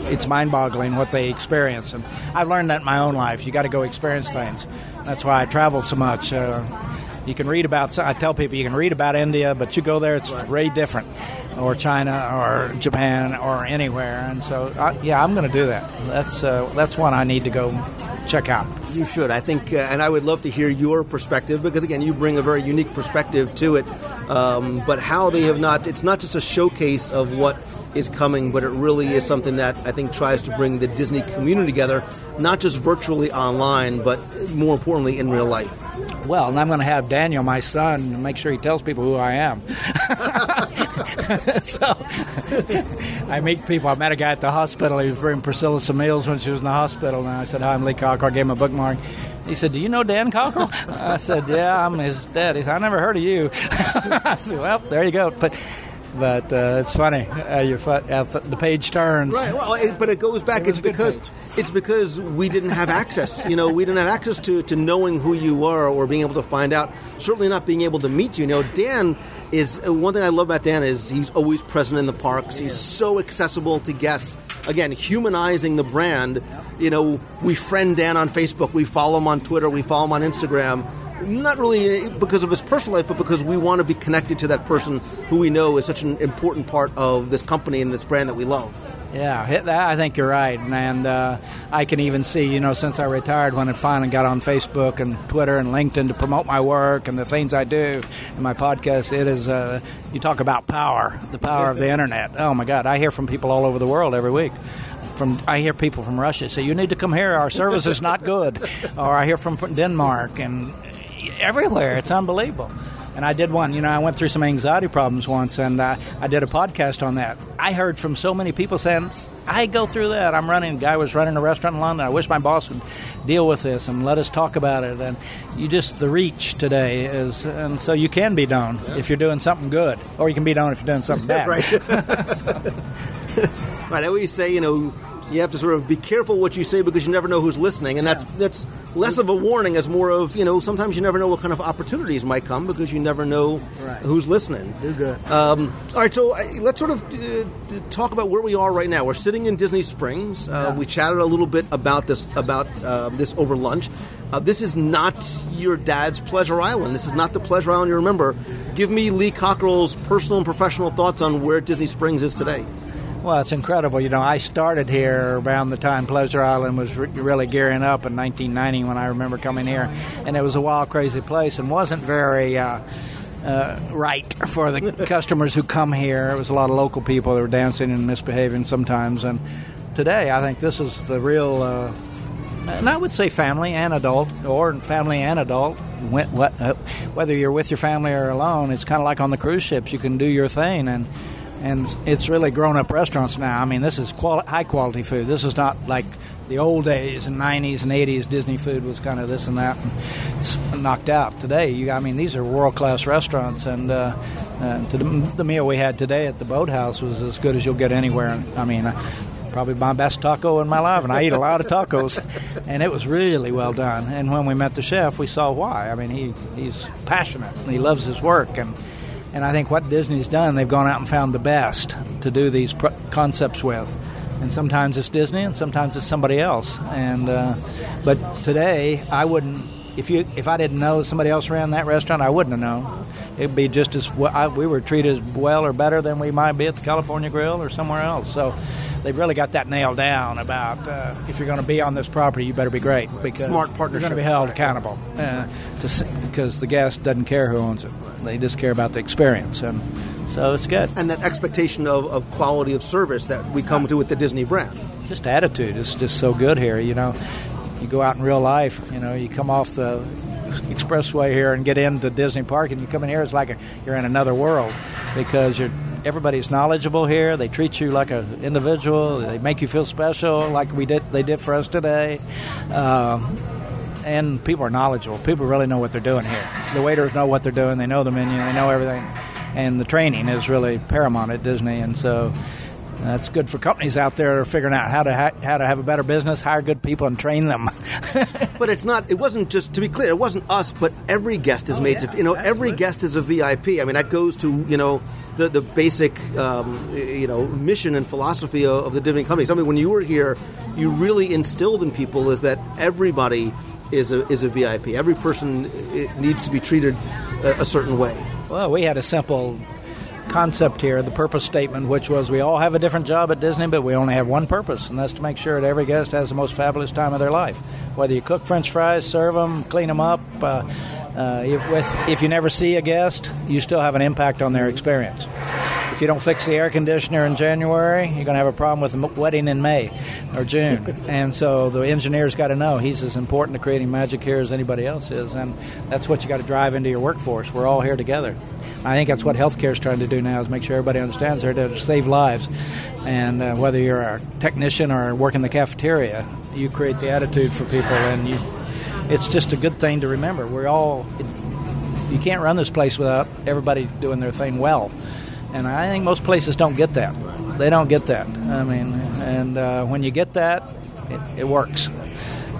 It's mind-boggling what they experience, and I've learned that in my own life. You got to go experience things. That's why I travel so much. Uh, you can read about. I tell people you can read about India, but you go there, it's very different, or China, or Japan, or anywhere. And so, I, yeah, I'm going to do that. That's uh, that's one I need to go check out. You should. I think, uh, and I would love to hear your perspective because, again, you bring a very unique perspective to it. Um, but how they have not, it's not just a showcase of what is coming, but it really is something that I think tries to bring the Disney community together, not just virtually online, but more importantly in real life. Well, and I'm going to have Daniel, my son, make sure he tells people who I am. [LAUGHS] so [LAUGHS] I meet people. I met a guy at the hospital. He was bringing Priscilla some meals when she was in the hospital. And I said, Hi, I'm Lee Cockerell. I gave him a bookmark. He said, "Do you know Dan Cockerell?" [LAUGHS] I said, "Yeah, I'm his dad." He said, "I never heard of you." I said, "Well, there you go." But but uh, it's funny uh, you, uh, the page turns. Right. Well, it, but it goes back. It it's because page. it's because we didn't have access. you know, we didn't have access to, to knowing who you were or being able to find out. Certainly not being able to meet you. You know, Dan is uh, one thing I love about Dan is he's always present in the parks. He's so accessible to guests. Again, humanizing the brand. You know, we friend Dan on Facebook. We follow him on Twitter. We follow him on Instagram not really because of his personal life, but because we want to be connected to that person who we know is such an important part of this company and this brand that we love. Yeah, hit that. I think you're right, and uh, I can even see, you know, since I retired, when I finally got on Facebook and Twitter and LinkedIn to promote my work and the things I do in my podcast, it is. Uh, you talk about power, the power of the internet. Oh my God, I hear from people all over the world every week from I hear people from Russia say you need to come here. Our service is not good, [LAUGHS] or I hear from Denmark and everywhere. It's unbelievable. And I did one, you know, I went through some anxiety problems once, and uh, I did a podcast on that. I heard from so many people saying, I go through that. I'm running. Guy was running a restaurant in London. I wish my boss would deal with this and let us talk about it. And you just the reach today is, and so you can be known yeah. if you're doing something good, or you can be known if you're doing something [LAUGHS] bad. [LAUGHS] [LAUGHS] right. right. I always say, you know, you have to sort of be careful what you say because you never know who's listening, and that's that's less of a warning as more of you know sometimes you never know what kind of opportunities might come because you never know right. who's listening. Do good. Um, all right, so uh, let's sort of uh, talk about where we are right now. We're sitting in Disney Springs. Uh, yeah. We chatted a little bit about this about uh, this over lunch. Uh, this is not your dad's Pleasure Island. This is not the Pleasure Island you remember. Give me Lee Cockerell's personal and professional thoughts on where Disney Springs is today. Well, it's incredible. You know, I started here around the time Pleasure Island was re- really gearing up in 1990 when I remember coming here, and it was a wild, crazy place and wasn't very. Uh, uh, right for the [LAUGHS] customers who come here. It was a lot of local people that were dancing and misbehaving sometimes. And today, I think this is the real, uh, and I would say family and adult, or family and adult. Uh, whether you're with your family or alone, it's kind of like on the cruise ships. You can do your thing and and it's really grown up restaurants now. I mean, this is quali- high quality food. This is not like the old days and 90s and 80s Disney food was kind of this and that and knocked out. Today, you, I mean, these are world class restaurants, and uh, uh, the, the, meal we had today at the Boathouse was as good as you'll get anywhere. I mean. Uh, probably my best taco in my life, and I eat a lot of tacos, [LAUGHS] and it was really well done. And when we met the chef, we saw why. I mean, he he's passionate, and he loves his work, and and I think what Disney's done, they've gone out and found the best to do these concepts with. And sometimes it's Disney, and sometimes it's somebody else. And uh, but today, I wouldn't. If you if I didn't know somebody else ran that restaurant, I wouldn't have known. It'd be just as well, we were treated as well or better than we might be at the California Grill or somewhere else. So they've really got that nailed down about uh, if you're going to be on this property, you better be great because smart You're going to be held accountable uh, to, because the guest doesn't care who owns it. They just care about the experience, and So it's good. And that expectation of, of quality of service that we come to with the Disney brand. Just attitude is just so good here. You know, you go out in real life. You know, you come off the expressway here and get into Disney Park, and you come in here, it's like a, you're in another world because you're everybody's knowledgeable here. They treat you like an individual. They make you feel special, like we did. They did for us today. Um, and people are knowledgeable. People really know what they're doing here. The waiters know what they're doing. They know the menu. They know everything. And the training is really paramount at Disney. And so that's good for companies out there that are figuring out how to ha- how to have a better business, hire good people, and train them. [LAUGHS] but it's not. It wasn't just to be clear. It wasn't us, but every guest is Oh, made yeah, to. You know, absolutely. every guest is a VIP. I mean, that goes to you know the the basic um, you know mission and philosophy of, of the Disney company. Mean, when you were here, you really instilled in people is that everybody is a is a VIP. Every person eh, needs to be treated a, a certain way. Well, we had a simple concept here, the purpose statement, which was we all have a different job at Disney, but we only have one purpose, and that's to make sure that every guest has the most fabulous time of their life. Whether you cook French fries, serve them, clean them up, uh, uh, if, with, if you never see a guest, you still have an impact on their experience. If you don't fix the air conditioner in January, you're going to have a problem with the wedding in May or June. [LAUGHS] and so the engineer's got to know he's as important to creating magic here as anybody else is, and that's what you got to drive into your workforce. We're all here together. I think that's what healthcare is trying to do now is make sure everybody understands they're there to save lives. And uh, whether you're a technician or work in the cafeteria, you create the attitude for people, and you, it's just a good thing to remember. We're all, you can't run this place without everybody doing their thing well. And I think most places don't get that. They don't get that. I mean, and uh, when you get that, it, it works.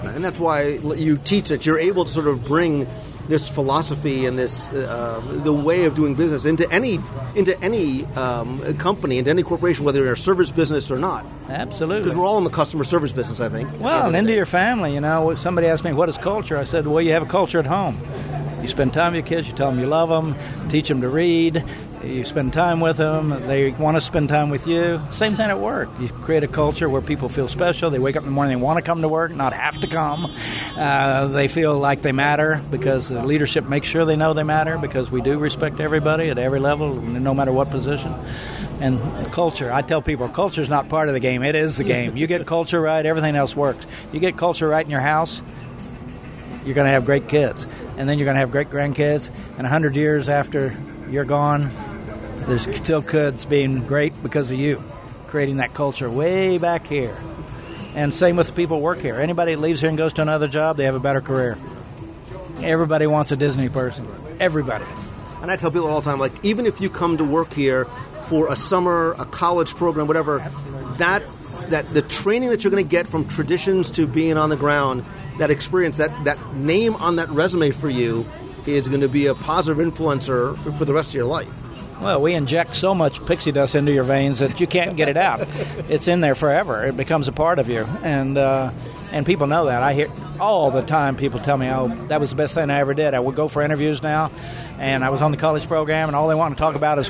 and that's why you teach it. You're able to sort of bring this philosophy and this uh, the way of doing business into any into any um, company, into any corporation, whether you're a service business or not. Absolutely. Because we're all in the customer service business, I think. Well, and into your family, you know. Somebody asked me, what is culture? I said, well, you have a culture at home. You spend time with your kids, you tell them you love them, teach them to read, you spend time with them, they want to spend time with you. Same thing at work. You create a culture where people feel special. They wake up in the morning, they want to come to work, not have to come. Uh, they feel like they matter because the leadership makes sure they know they matter because we do respect everybody at every level, no matter what position. And culture, I tell people, culture is not part of the game, it is the game. You get culture right, everything else works. You get culture right in your house, you're going to have great kids. And then you're going to have great grandkids. And 100 years after you're gone, there's still kids being great because of you, creating that culture way back here. And same with the people who work here. Anybody that leaves here and goes to another job, they have a better career. Everybody wants a Disney person. Everybody. And I tell people all the time, like, even if you come to work here for a summer, a college program, whatever, that that the training that you're going to get from traditions to being on the ground, that experience, that that name on that resume for you is going to be a positive influencer for the rest of your life. Well, we inject so much pixie dust into your veins that you can't get it out. it's in there forever. It becomes a part of you, and uh, and people know that. I hear all the time people tell me, "Oh, that was the best thing I ever did." I would go for interviews now, and I was on the college program, and all they want to talk about is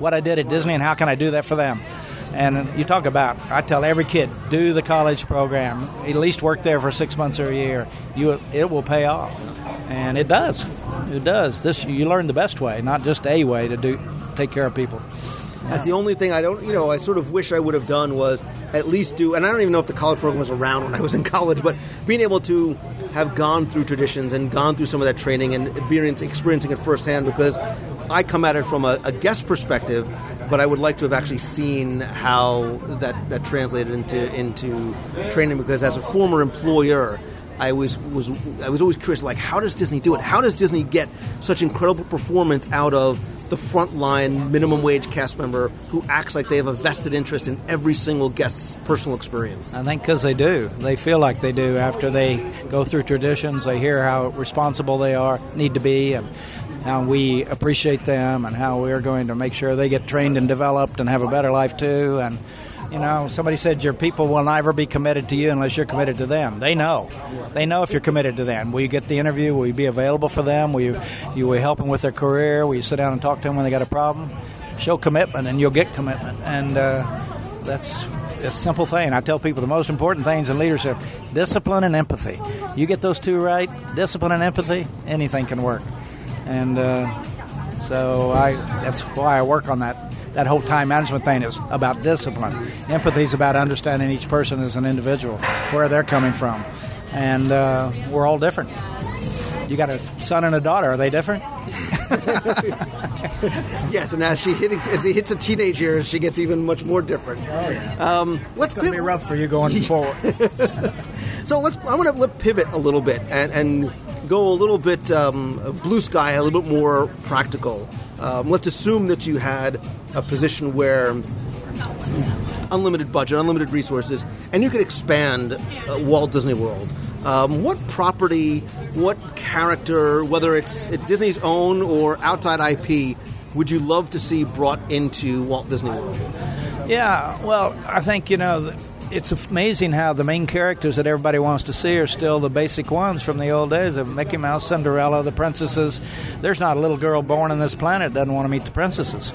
what I did at Disney and how can I do that for them. And you talk about, I tell every kid, do the college program. At least work there for six months or a year. You, it will pay off, and it does. It does. This you learn the best way, not just a way to do take care of people. That's the only thing I don't, you know, I sort of wish I would have done was at least do, and I don't even know if the college program was around when I was in [LAUGHS] college, but being able to have gone through traditions and gone through some of that training and experiencing it firsthand because I come at it from a, a guest perspective, but I would like to have actually seen how that, that translated into into training because as a former employer, I was was I was always curious, like how does Disney do it? How does Disney get such incredible performance out of the frontline minimum wage cast member who acts like they have a vested interest in every single guest's personal experience? I think because they do. They feel like they do after they go through traditions. They hear how responsible they are, need to be, and how we appreciate them, and how we're going to make sure they get trained and developed and have a better life too. And you know, somebody said your people will never be committed to you unless you're committed to them. They know. They know if you're committed to them. Will you get the interview? Will you be available for them? Will you, you will help them with their career? Will you sit down and talk to them when they got a problem? Show commitment, and you'll get commitment. And uh, that's a simple thing. I tell people the most important things in leadership: discipline and empathy. You get those two right, discipline and empathy, anything can work. And uh, so I, that's why I work on that that whole time management thing is about discipline. Empathy is about understanding each person as an individual, where they're coming from, and uh, we're all different. You got a son and a daughter. Are they different? [LAUGHS] yes, and as she hitting, as he hits a teenage years, she gets even much more different. Oh yeah. Um, let's It's to be rough for you going [LAUGHS] forward. [LAUGHS] So let's. I want to pivot a little bit and, and go a little bit um, blue sky, a little bit more practical. Um, let's assume that you had a position where unlimited budget, unlimited resources, and you could expand uh, Walt Disney World. Um, what property, what character, whether it's Disney's own or outside IP, would you love to see brought into Walt Disney World? Yeah, well, I think, you know, it's amazing how the main characters that everybody wants to see are still the basic ones from the old days of Mickey Mouse, Cinderella, the princesses. There's not a little girl born on this planet that doesn't want to meet the princesses.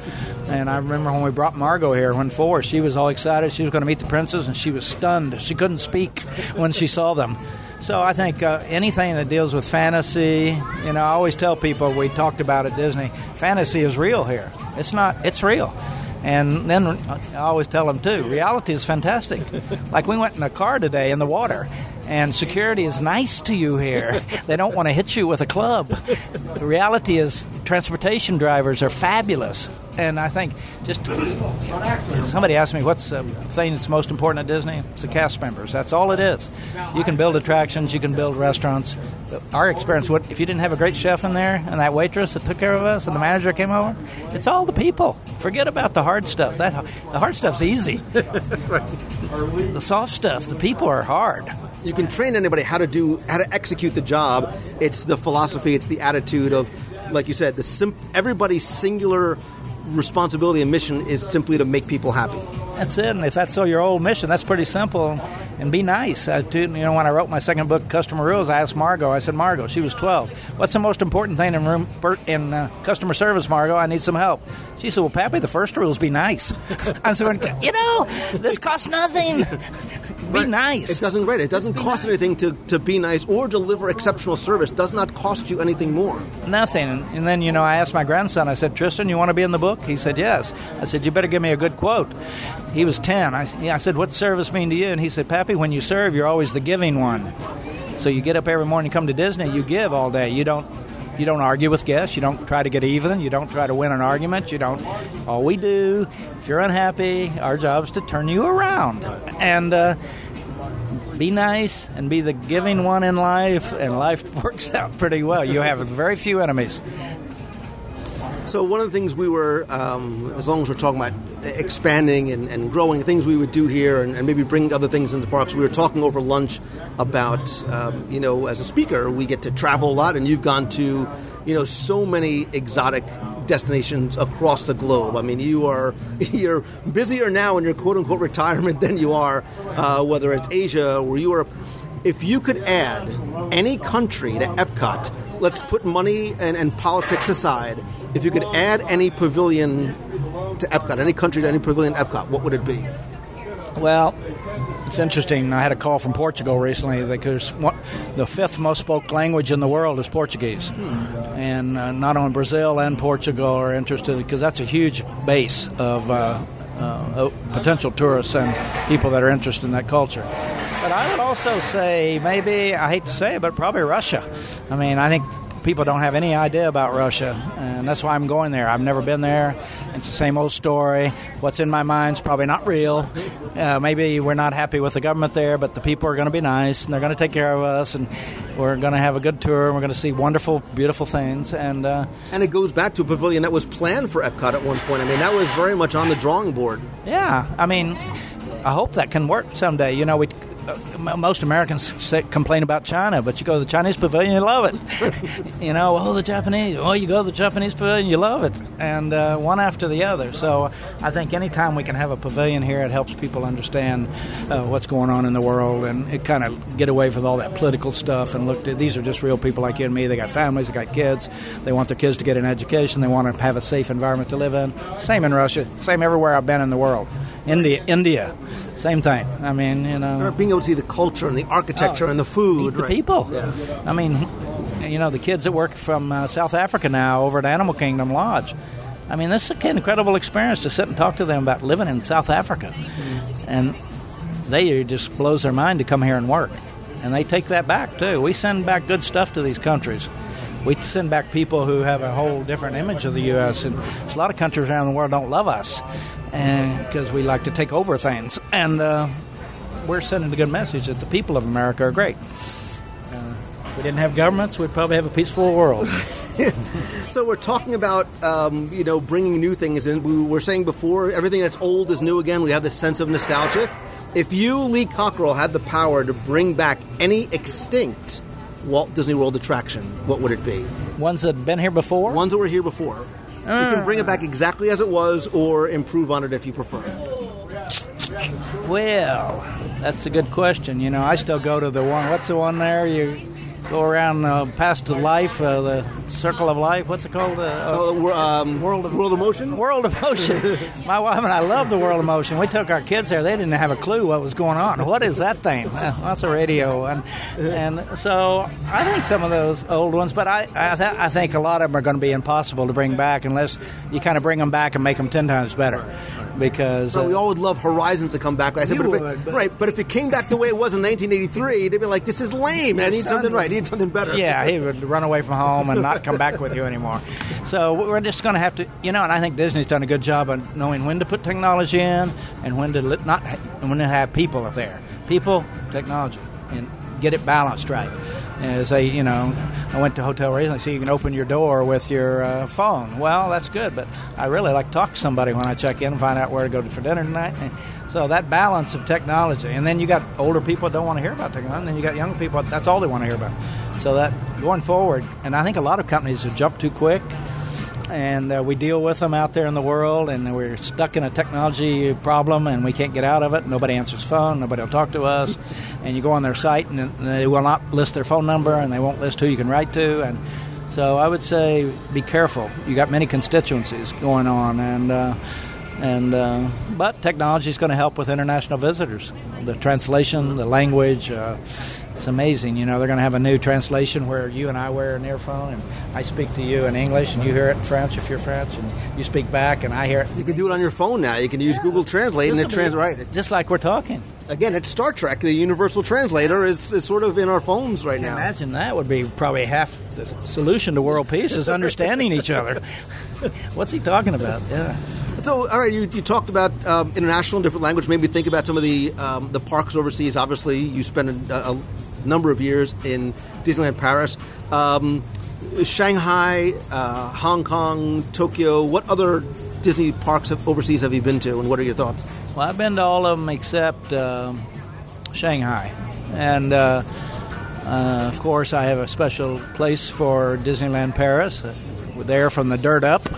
And I remember when we brought Margot here when four, she was all excited. She was going to meet the princess, and she was stunned. She couldn't speak when she saw them. So I think uh, anything that deals with fantasy, you know, I always tell people we talked about at Disney, fantasy is real here. It's not. It's real. And then I always tell them too, reality is fantastic. like we went in a car today in the water, and security is nice to you here. [LAUGHS] They don't want to hit you with a club. The reality is transportation drivers are fabulous. And I think just somebody asked me what's the thing that's most important at Disney? It's the cast members. That's all it is. You can build attractions, you can build restaurants. But Our experience, what if you didn't have a great chef in there and that waitress that took care of us and the manager came over? It's all the people. Forget about the hard stuff. That the hard stuff's easy. The soft stuff, the people are hard. you can train anybody how to do how to execute the job. It's the philosophy, it's the attitude of, like you said, the sim- everybody's singular responsibility and mission is simply to make people happy. That's it. And if that's all your old mission, that's pretty simple. And be nice. I, too, you know, when I wrote my second book, Customer Rules, I asked Margot. I said, Margot, she was 12. What's the most important thing in room in uh, customer service, Margot? I need some help. She said, Well, Pappy, the first rule is be nice. [LAUGHS] I said, You know, this costs nothing. [LAUGHS] be It nice. It doesn't right. It doesn't cost anything to, to be nice or deliver exceptional service. Does not cost you anything more. Nothing. And then, you know, I asked my grandson, I said, Tristan, you want to be in the book? He said, yes. I said, you better give me a good quote. He was 10. I, I said, what's service mean to you? And he said, Pappy, when you serve, you're always the giving one. So you get up every morning, come to Disney, you give all day. You don't. You don't argue with guests. You don't try to get even. You don't try to win an argument. You don't. All we do, if you're unhappy, our job is to turn you around. And uh, be nice and be the giving one in life, and life [LAUGHS] works out pretty well. You have very few enemies. So one of the things we were, um, as long as we're talking about expanding and, and growing, things we would do here and, and maybe bring other things into parks. We were talking over lunch about, um, you know, as a speaker, we get to travel a lot, and you've gone to, you know, so many exotic destinations across the globe. I mean, you are [LAUGHS] you're busier now in your quote unquote retirement than you are, uh, whether it's Asia or Europe. If you could add any country to Epcot, let's put money and, and politics aside. If you could add any pavilion to Epcot, any country to any pavilion Epcot, what would it be? Well, it's interesting. I had a call from Portugal recently because one, the fifth most spoke language in the world is Portuguese, and uh, not only Brazil and Portugal are interested because that's a huge base of uh, uh, potential tourists and people that are interested in that culture. But I would also say maybe I hate to say it, but probably Russia. I mean, I think people don't have any idea about Russia, and that's why I'm going there. I've never been there. It's the same old story. What's in my mind's probably not real. Uh, maybe we're not happy with the government there, but the people are going to be nice, and they're going to take care of us, and we're going to have a good tour, and we're going to see wonderful, beautiful things. And uh, And it goes back to a pavilion that was planned for Epcot at one point. I mean, that was very much on the drawing board. yeah, I mean, I hope that can work someday. You know, we. Uh, most Americans say, complain about China, but you go to the Chinese pavilion, you love it. [LAUGHS] you know, oh, the Japanese, oh, you go to the Japanese pavilion, you love it. And uh, one after the other. So I think anytime we can have a pavilion here, it helps people understand uh, what's going on in the world and it kind of get away from all that political stuff and look at these are just real people like you and me. They got families, they got kids, they want their kids to get an education, they want to have a safe environment to live in. Same in Russia, same everywhere I've been in the world. India, India, same thing. I mean, you know, being able to see the culture and the architecture Oh, and the food. the right. people. Yeah. I mean, you know, the kids that work from uh, South Africa now over at Animal Kingdom Lodge. I mean, this is an incredible experience to sit and talk to them about living in South Africa, and they just blows their mind to come here and work, and they take that back too. We send back good stuff to these countries. We send back people who have a whole different image of the U.S. and a lot of countries around the world don't love us, because we like to take over things, and uh, we're sending a good message that the people of America are great. Uh, if we didn't have governments, we'd probably have a peaceful world. [LAUGHS] So we're talking about um, you know bringing new things in. We were saying before everything that's old is new again. We have this sense of nostalgia. If you, Lee Cockerell, had the power to bring back any extinct Walt Disney World attraction, what would it be? Ones that have been here before? Ones that were here before. You can bring it ah. back exactly as it was, or improve on it if you prefer. Well, that's a good question. You know, I still go to the one. What's the one there? You go around uh, past the life, uh, the circle of life. What's it called? Uh, Oh, we're, um, World of World of Motion. World of Motion. [LAUGHS] My wife and I love the World of Motion. We took our kids there; they didn't have a clue what was going on. What is that thing? Uh, That's a radio, and and so I think some of those old ones, but I I, th- I think a lot of them are going to be impossible to bring back unless you kind of bring them back and make them ten times better, because So we uh, all would love Horizons to come back. I said, You but if it, would, but- right, but if it came back the way it was in 1983, they'd be like, "This is lame. I need something right. I need something better." Yeah, he would run away from home and not come back with you anymore. So we're just going to have to, you know, and I think Disney's done a good job of knowing when to put technology in and when to not, and when to have people up there. People, technology, and get it balanced right. As they, you know, I went to hotel recently, so you can open your door with your uh, phone. Well, that's good, but I really like to talk to somebody when I check in and find out where to go for dinner tonight. And so that balance of technology, and then you got older people that don't want to hear about technology, and then you got young people that's all they want to hear about. So that going forward, and I think a lot of companies have jumped too quick, and uh, we deal with them out there in the world, and we're stuck in a technology problem, and we can't get out of it. Nobody answers phone, nobody will talk to us, and you go on their site, and they will not list their phone number, and they won't list who you can write to, and so I would say be careful. You got many constituencies going on, and. Uh, and uh, but technology is going to help with international visitors. The translation, the language, uh, it's amazing. You know, they're going to have a new translation where you and I wear an earphone, and I speak to you in English, and you hear it in French if you're French, and you speak back, and I hear it. You can do it on your phone now. You can use Google Translate and it This'll be translate. Right. just like we're talking. Again, it's Star Trek. The universal translator is, is sort of in our phones right now. Imagine that would be probably half the solution to world peace is understanding each other. [LAUGHS] What's he talking about? Yeah. So, all right, you, you talked about um, international, different language. Maybe think about some of the um, the parks overseas. Obviously, you spend a, a number of years in Disneyland Paris, um, Shanghai, uh, Hong Kong, Tokyo. What other Disney parks overseas have you been to, and what are your thoughts? Well, I've been to all of them except um, Shanghai, and uh, uh, of course, I have a special place for Disneyland Paris. Uh, We're there from the dirt up,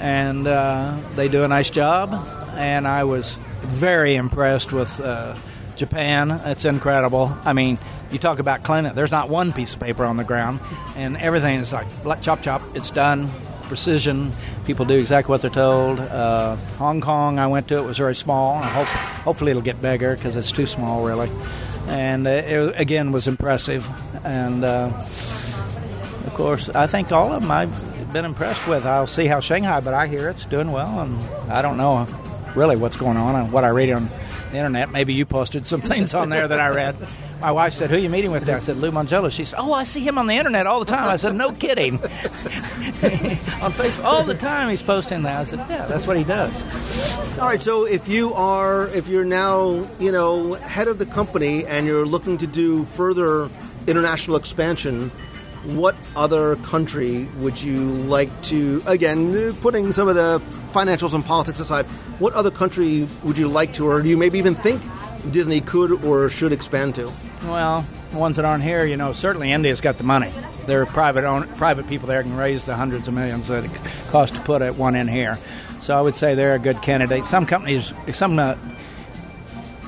and uh, they do a nice job. And I was very impressed with uh, Japan. It's incredible. I mean, you talk about cleaning. There's not one piece of paper on the ground, and everything is like chop chop. It's done. Precision. People do exactly what they're told. Uh, Hong Kong, I went to. It was very small. I hope, hopefully, it'll get bigger because it's too small, really. And uh, it again was impressive. And uh, of course, I think all of them I've been impressed with. I'll see how Shanghai, but I hear it's doing well, and I don't know really what's going on and what I read on the internet. Maybe you posted some [LAUGHS] things on there that I read. My wife said, "Who are you meeting with there?" I said, "Lou Mongello." She said, "Oh, I see him on the internet all the time." I said, "No kidding." [LAUGHS] on Facebook all the time he's posting that. I said, "Yeah, that's what he does." All right, so if you are, if you're now, you know, head of the company and you're looking to do further international expansion, what other country would you like to, again, putting some of the financials and politics aside, what other country would you like to, or do you maybe even think Disney could or should expand to? Well, the ones that aren't here, you know, certainly India's got the money. There are private own, private people there can raise the hundreds of millions that it costs to put one in here. So I would say they're a good candidate. Some companies, some, uh,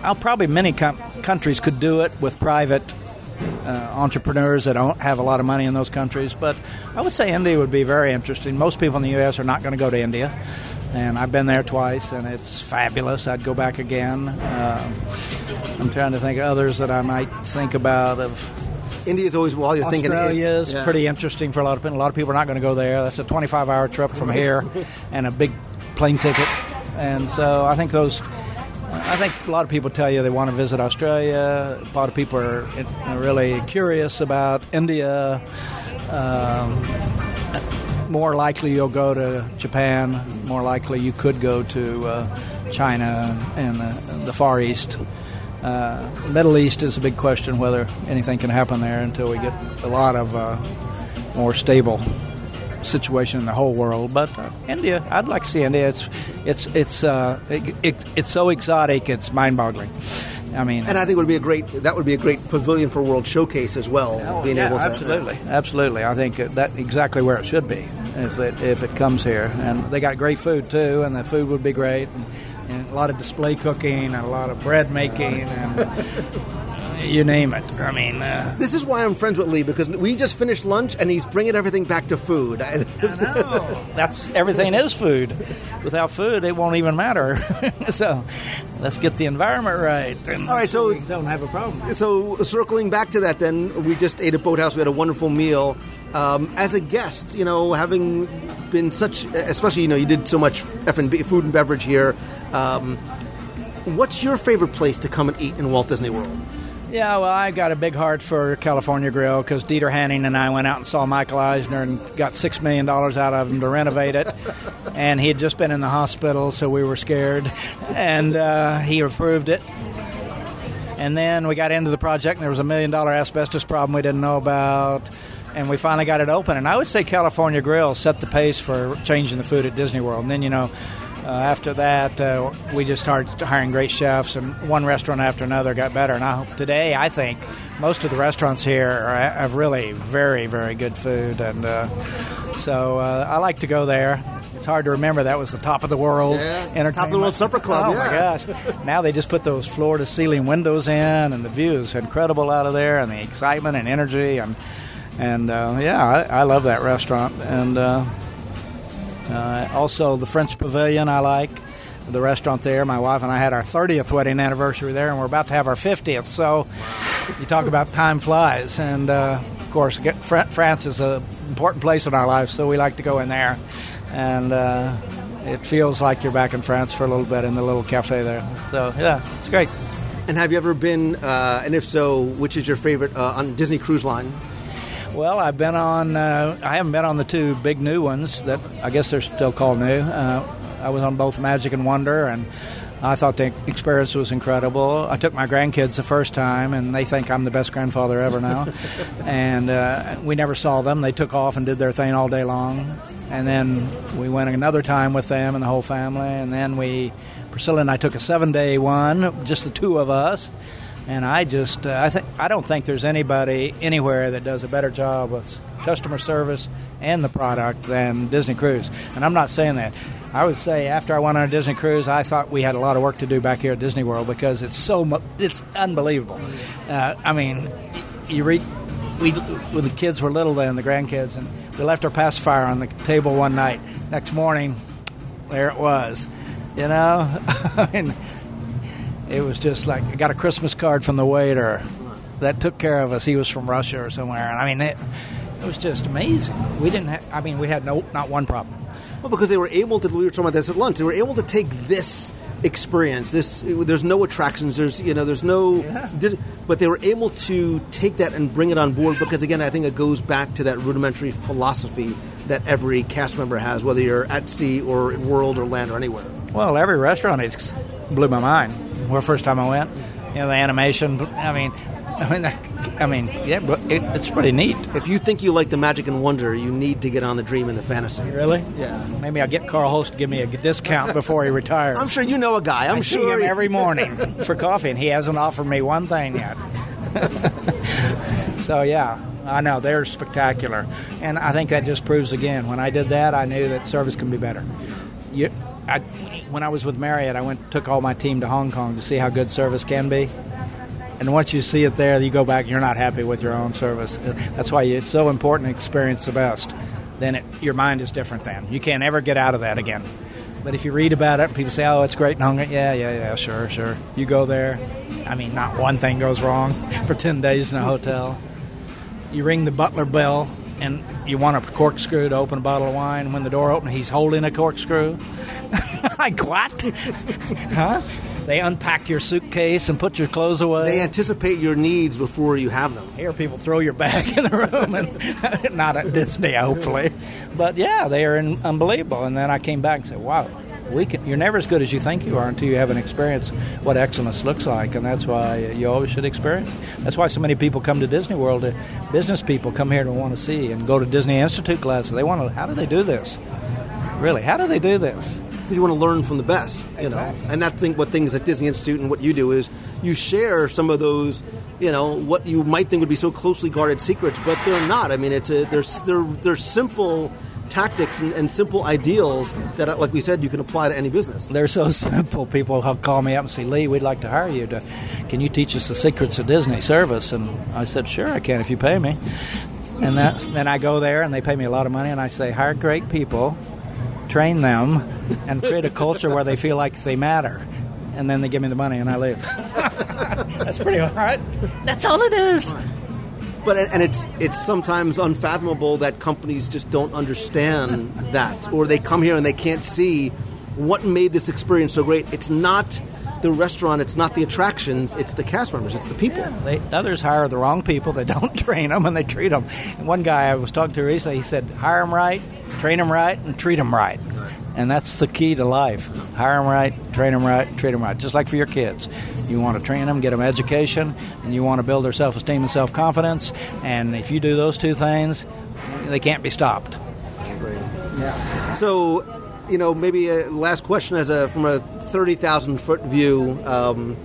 I'll probably many com- countries could do it with private uh, entrepreneurs that don't have a lot of money in those countries. But I would say India would be very interesting. Most people in the U.S. are not going to go to India, and I've been there twice, and it's fabulous. I'd go back again. Uh, I'm trying to think of others that I might think about of India's always while you're thinking. Australia is yeah. pretty interesting for a lot of people. A lot of people are not going to go there. That's a 25-hour trip from here, and a big plane ticket. And so I think those. I think a lot of people tell you they want to visit Australia. A lot of people are are really curious about India. Um, more likely you'll go to Japan. More likely you could go to uh, China and the, the Far East. Uh, Middle East is a big question whether anything can happen there until we get a lot of uh, more stable situation in the whole world. But uh, India, I'd like to see India. It's it's it's uh, it, it, it's so exotic. It's mind-boggling. I mean, And I think it would be a great that would be a great pavilion for World Showcase as well. being Oh, yeah, able to absolutely, absolutely. I think that exactly where it should be if it if it comes here, and they got great food too, and the food would be great, and, and a lot of display cooking, and a lot of bread making, and [LAUGHS] you name it. I mean, uh, This is why I'm friends with Lee because we just finished lunch and he's bringing everything back to food. I know. that's everything is food. Without food, it won't even matter. [LAUGHS] so let's get the environment right. And All right, so we don't have a problem. So circling back to that, then we just ate at Boathouse. We had a wonderful meal. Um, as a guest, you know, having been such, especially you know, you did so much F and B, food and beverage here. Um, what's your favorite place to come and eat in Walt Disney World? Yeah, well, I got a big heart for California Grill because Dieter Hannig and I went out and saw Michael Eisner and got $6 million out of him to renovate it. [LAUGHS] and he had just been in the hospital, so we were scared. And uh, he approved it. And then we got into the project, and there was a million dollar asbestos problem we didn't know about. And we finally got it open. And I would say California Grill set the pace for changing the food at Disney World. And then, you know, uh, after that, uh, we just started hiring great chefs, and one restaurant after another got better. Now, today, I think most of the restaurants here are, have really very, very good food, and uh, so uh, I like to go there. It's hard to remember that was the top of the world Yeah, entertainment. top of the world supper club, Oh yeah. my gosh! now they just put those floor to ceiling windows in, and the view is incredible out of there, and the excitement and energy, and and uh, yeah, I, I love that restaurant, and. Uh, also, the French Pavilion I like. The restaurant there. My wife and I had our 30th wedding anniversary there, and we're about to have our 50th. So, you talk about time flies. And uh, of course, get, Fran- France is an important place in our lives, so we like to go in there. And uh, it feels like you're back in France for a little bit in the little cafe there. So, yeah, it's great. And have you ever been? Uh, and if so, which is your favorite uh, on Disney Cruise Line? Well, I've been on. Uh, I haven't been on the two big new ones that I guess they're still called new. Uh, I was on both Magic and Wonder, and I thought the experience was incredible. I took my grandkids the first time, and they think I'm the best grandfather ever now. [LAUGHS] and uh, we never saw them. They took off and did their thing all day long. And then we went another time with them and the whole family. And then we, Priscilla and I took a seven day one, just the two of us. And I just, uh, I think, I don't think there's anybody anywhere that does a better job with customer service and the product than Disney Cruise. And I'm not saying that. I would say after I went on a Disney cruise, I thought we had a lot of work to do back here at Disney World because it's so, mu- it's unbelievable. Uh, I mean, you read, we, when the kids were little then, the grandkids, and we left our pacifier on the table one night. Next morning, there it was. You know, [LAUGHS] I mean, it was just like I got a Christmas card from the waiter that took care of us. He was from Russia or somewhere, and I mean, it, it was just amazing. We didn't. Have, I mean, we had no not one problem. Well, because they were able to. We were talking about this at lunch. They were able to take this experience. This there's no attractions. There's you know there's no. This, but they were able to take that and bring it on board because again, I think it goes back to that rudimentary philosophy that every cast member has, whether you're at sea or in world or land or anywhere. Well, every restaurant it blew my mind. Well, first time I went, you know, the animation. I mean, [LAUGHS] I mean, I mean, yeah, but it, it's pretty neat. If you think you like the magic and wonder, you need to get on the dream and the fantasy. Really? Yeah. Maybe I'll get Karl Holz to give me a discount [LAUGHS] before he retires. I'm sure you know a guy. I'm I sure see him he- every morning [LAUGHS] for coffee, and he hasn't offered me one thing yet. so yeah, I know they're spectacular, and I think that just proves again. When I did that, I knew that service can be better. You, I, when I was with Marriott, I went took all my team to Hong Kong to see how good service can be. And once you see it there, you go back. You're not happy with your own service. That's why it's so important to experience the best. Then it, your mind is different. Then you can't ever get out of that again. But if you read about it, and people say, "Oh, it's great in Hong Kong," yeah, yeah, yeah, sure, sure. You go there. I mean, not one thing goes wrong [LAUGHS] for ten days in a hotel. you ring the butler bell and you want a corkscrew to open a bottle of wine. When the door opens, he's holding a corkscrew. [LAUGHS] like what? [LAUGHS] huh? They unpack your suitcase and put your clothes away. They anticipate your needs before you have them. Here, people throw your bag [LAUGHS] in the room, and not at Disney, hopefully. But yeah, they are in, unbelievable. And then I came back and said, "Wow, we can, you're never as good as you think you are until you have an experience what excellence looks like, and that's why you always should experience. That's why so many people come to Disney World. Uh, business people come here to want to see and go to Disney Institute classes. They want to. How do they do this? Really, how do they do this? Because you want to learn from the best, you Exactly. know. And that's think what things at Disney Institute and what you do is you share some of those, you know, what you might think would be so closely guarded secrets, but they're not. I mean, it's a they're they're, they're simple tactics and, and simple ideals that, uh, like we said, you can apply to any business. They're so [LAUGHS] simple. People will call me up and say, "Lee, we'd like to hire you. To, can you teach us the secrets of Disney service?" And I said, "Sure, I can if you pay me." And that's, then I go there and they pay me a lot of money, and I say, "Hire great people, train them, and create a culture where they feel like they matter." And then they give me the money, and I leave. [LAUGHS] that's pretty hard. That's all it is. But and it's it's sometimes unfathomable that companies just don't understand that, or they come here and they can't see what made this experience so great. It's not the restaurant, it's not the attractions, it's the cast members, it's the people. They, others hire the wrong people. They [LAUGHS] don't train them and they treat them. And one guy I was talking to recently, he said, hire them right, train them right, and treat them right. And that's the key to life. Hire them right, train them right, treat them right. Just like for your kids. You want to train them, get them education, and you want to build their self esteem and self confidence. And if you do those two things, they can't be stopped. Yeah. So, you know, maybe a last question as a from a thirty thousand foot view. Um,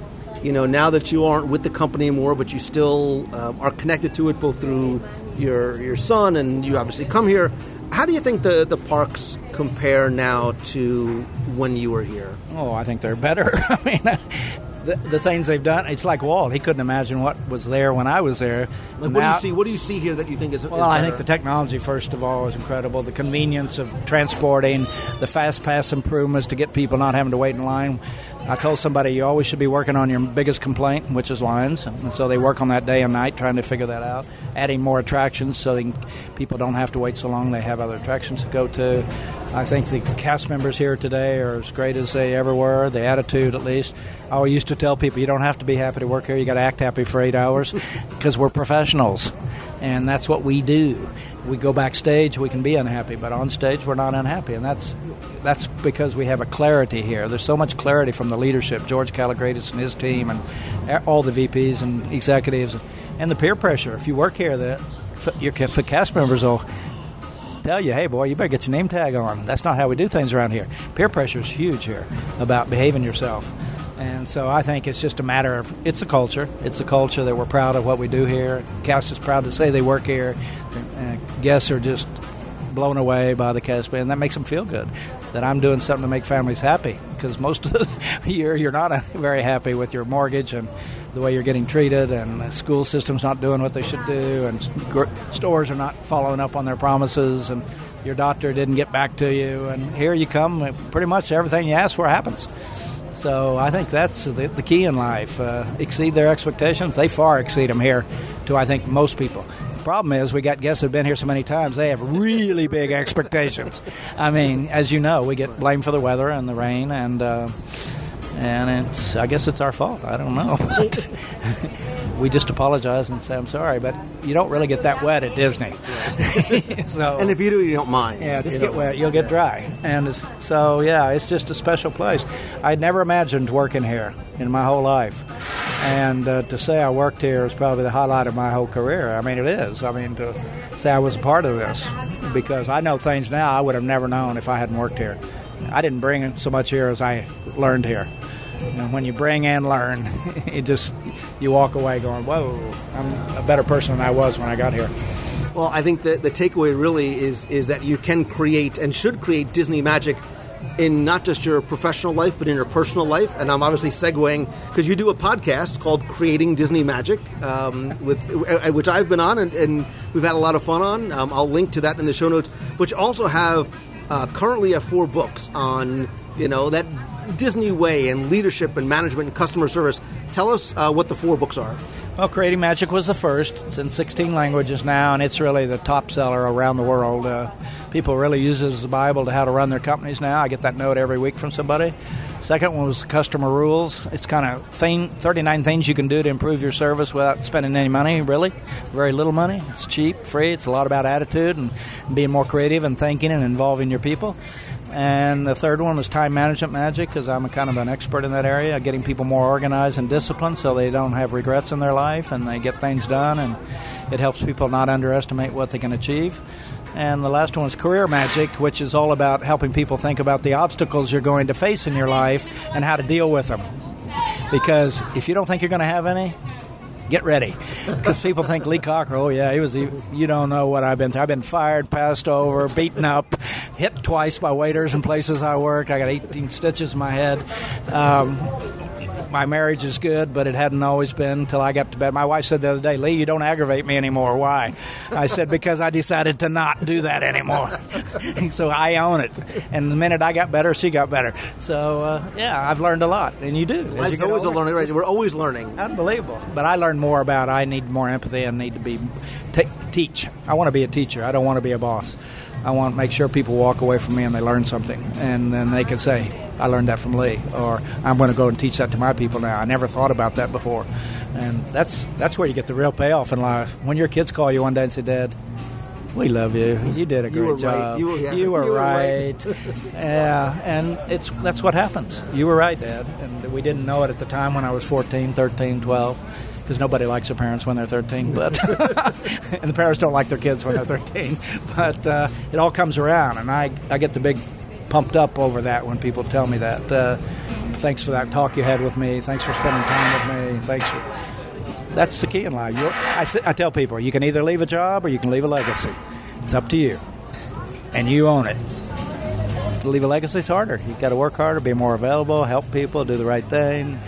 you know, now that you aren't with the company anymore, but you still um, are connected to it both through your your son and you obviously come here. How do you think the the parks compare now to when you were here? Oh, I think they're better. [LAUGHS] I mean, the, the things they've done, it's like Walt. He couldn't imagine what was there when I was there. Like, what do you see? What do you see here that you think is? is Well, I think the technology, first of all, is incredible. The convenience of transporting, the fast pass improvements to get people not having to wait in line. I told somebody you always should be working on your biggest complaint, which is lines. And so they work on that day and night trying to figure that out. Adding more attractions so they can, people don't have to wait so long. They have other attractions to go to. I think the cast members here today are as great as they ever were, the attitude at least. I always used to tell people you don't have to be happy to work here, you got to act happy for eight hours [LAUGHS] because we're professionals. And that's what we do. We go backstage, we can be unhappy, but on stage we're not unhappy, and that's that's because we have a clarity here. There's so much clarity from the leadership, George Kalogridis and his team, and all the VPs and executives, and the peer pressure. If you work here, the your cast members will tell you, hey, boy, you better get your name tag on. That's not how we do things around here. Peer pressure is huge here about behaving yourself. And so I think it's just a matter of it's a culture. It's a culture that we're proud of what we do here. Cast is proud to say they work here. Uh, guests are just blown away by the cast, and that makes them feel good. That I'm doing something to make families happy because most of the [LAUGHS] year you're not [LAUGHS] very happy with your mortgage and the way you're getting treated, and the school system's not doing what they should do, and stores are not following up on their promises, and your doctor didn't get back to you, and here you come, pretty much everything you ask for happens. So I think that's the, the key in life. Uh, exceed their expectations. They far exceed them here to, I think, most people. Problem is we got guests who've been here so many times, they have really big expectations. I mean, as you know, we get blamed for the weather and the rain, and uh, and it's I guess it's our fault. I don't know. [LAUGHS] We just apologize and say I'm sorry, but you don't really get that wet at Disney. [LAUGHS] so and if you do, you don't mind. yeah, just You get wet. You'll get dry, and it's, so yeah, it's just a special place. I'd never imagined working here in my whole life, and uh, to say I worked here is probably the highlight of my whole career. I mean, it is. I mean, to say I was a part of this because I know things now I would have never known if I hadn't worked here. I didn't bring so much here as I learned here. Know, when you bring and learn, [LAUGHS] it just you walk away going, "Whoa, I'm a better person than I was when I got here." Well, I think that the takeaway really is is that you can create and should create Disney magic in not just your professional life but in your personal life. And I'm obviously segueing because you do a podcast called Creating Disney Magic, um, with uh, which I've been on and, and we've had a lot of fun on. Um, I'll link to that in the show notes, which also have uh, currently have four books on you know, that Disney way and leadership and management and customer service. Tell us uh, what the four books are. Well, Creating Magic was the first. It's in 16 languages now, and it's really the top seller around the world. Uh, people really use it as a Bible to how to run their companies now. I get that note every week from somebody. Second one was customer rules. It's kind of thing, 39 things you can do to improve your service without spending any money, really. Very little money. It's cheap, free. It's a lot about attitude and being more creative and thinking and involving your people. And the third one was time management magic because I'm kind of an expert in that area, getting people more organized and disciplined so they don't have regrets in their life and they get things done. And it helps people not underestimate what they can achieve. And the last one is career magic, which is all about helping people think about the obstacles you're going to face in your life and how to deal with them. Because if you don't think you're going to have any, get ready because people think Lee Cockerell. Oh yeah, he was. You don't know what I've been through. I've been fired, passed over, beaten up, hit twice by waiters in places I worked. I got 18 stitches in my head. Um, my marriage is good, but it hadn't always been until I got to bed. My wife said the other day, Lee, you don't aggravate me anymore. Why? I said, because I decided to not do that anymore. [LAUGHS] so I own it. And the minute I got better, she got better. So, uh, yeah, I've learned a lot. And you do. It's always older. a learning, right? We're always learning. Unbelievable. But I learned more about I need more empathy and need to be t- teach. I want to be a teacher. I don't want to be a boss. I want to make sure people walk away from me and they learn something. And then they can say, I learned that from Lee, or I'm going to go and teach that to my people now. I never thought about that before, and that's that's where you get the real payoff in life. When your kids call you one day and say, "Dad, we love you. You did a great you job. Right. You, were, yeah. you, were you were right. right. yeah, and it's that's what happens. You were right, Dad, and we didn't know it at the time when I was 14, 13, 12 because nobody likes their parents when they're 13, but [LAUGHS] and the parents don't like their kids when they're 13. But uh, it all comes around, and I I get the big pumped up over that when people tell me that. Uh, thanks for that talk you had with me. Thanks for spending time with me. Thanks for. That's the key in life. I, I tell people you can either leave a job or you can leave a legacy. It's up to you, and you own it. To leave a legacy is harder. You got to work harder, be more available, help people, do the right thing.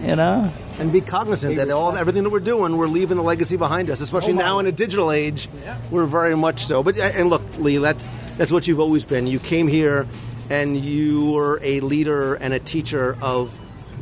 You know, and be cognizant that all everything that we're doing, we're leaving a legacy behind us. Especially oh, now in a digital age, yeah. we're very much so. But and look, Lee, that's that's what you've always been. You came here and you were a leader and a teacher of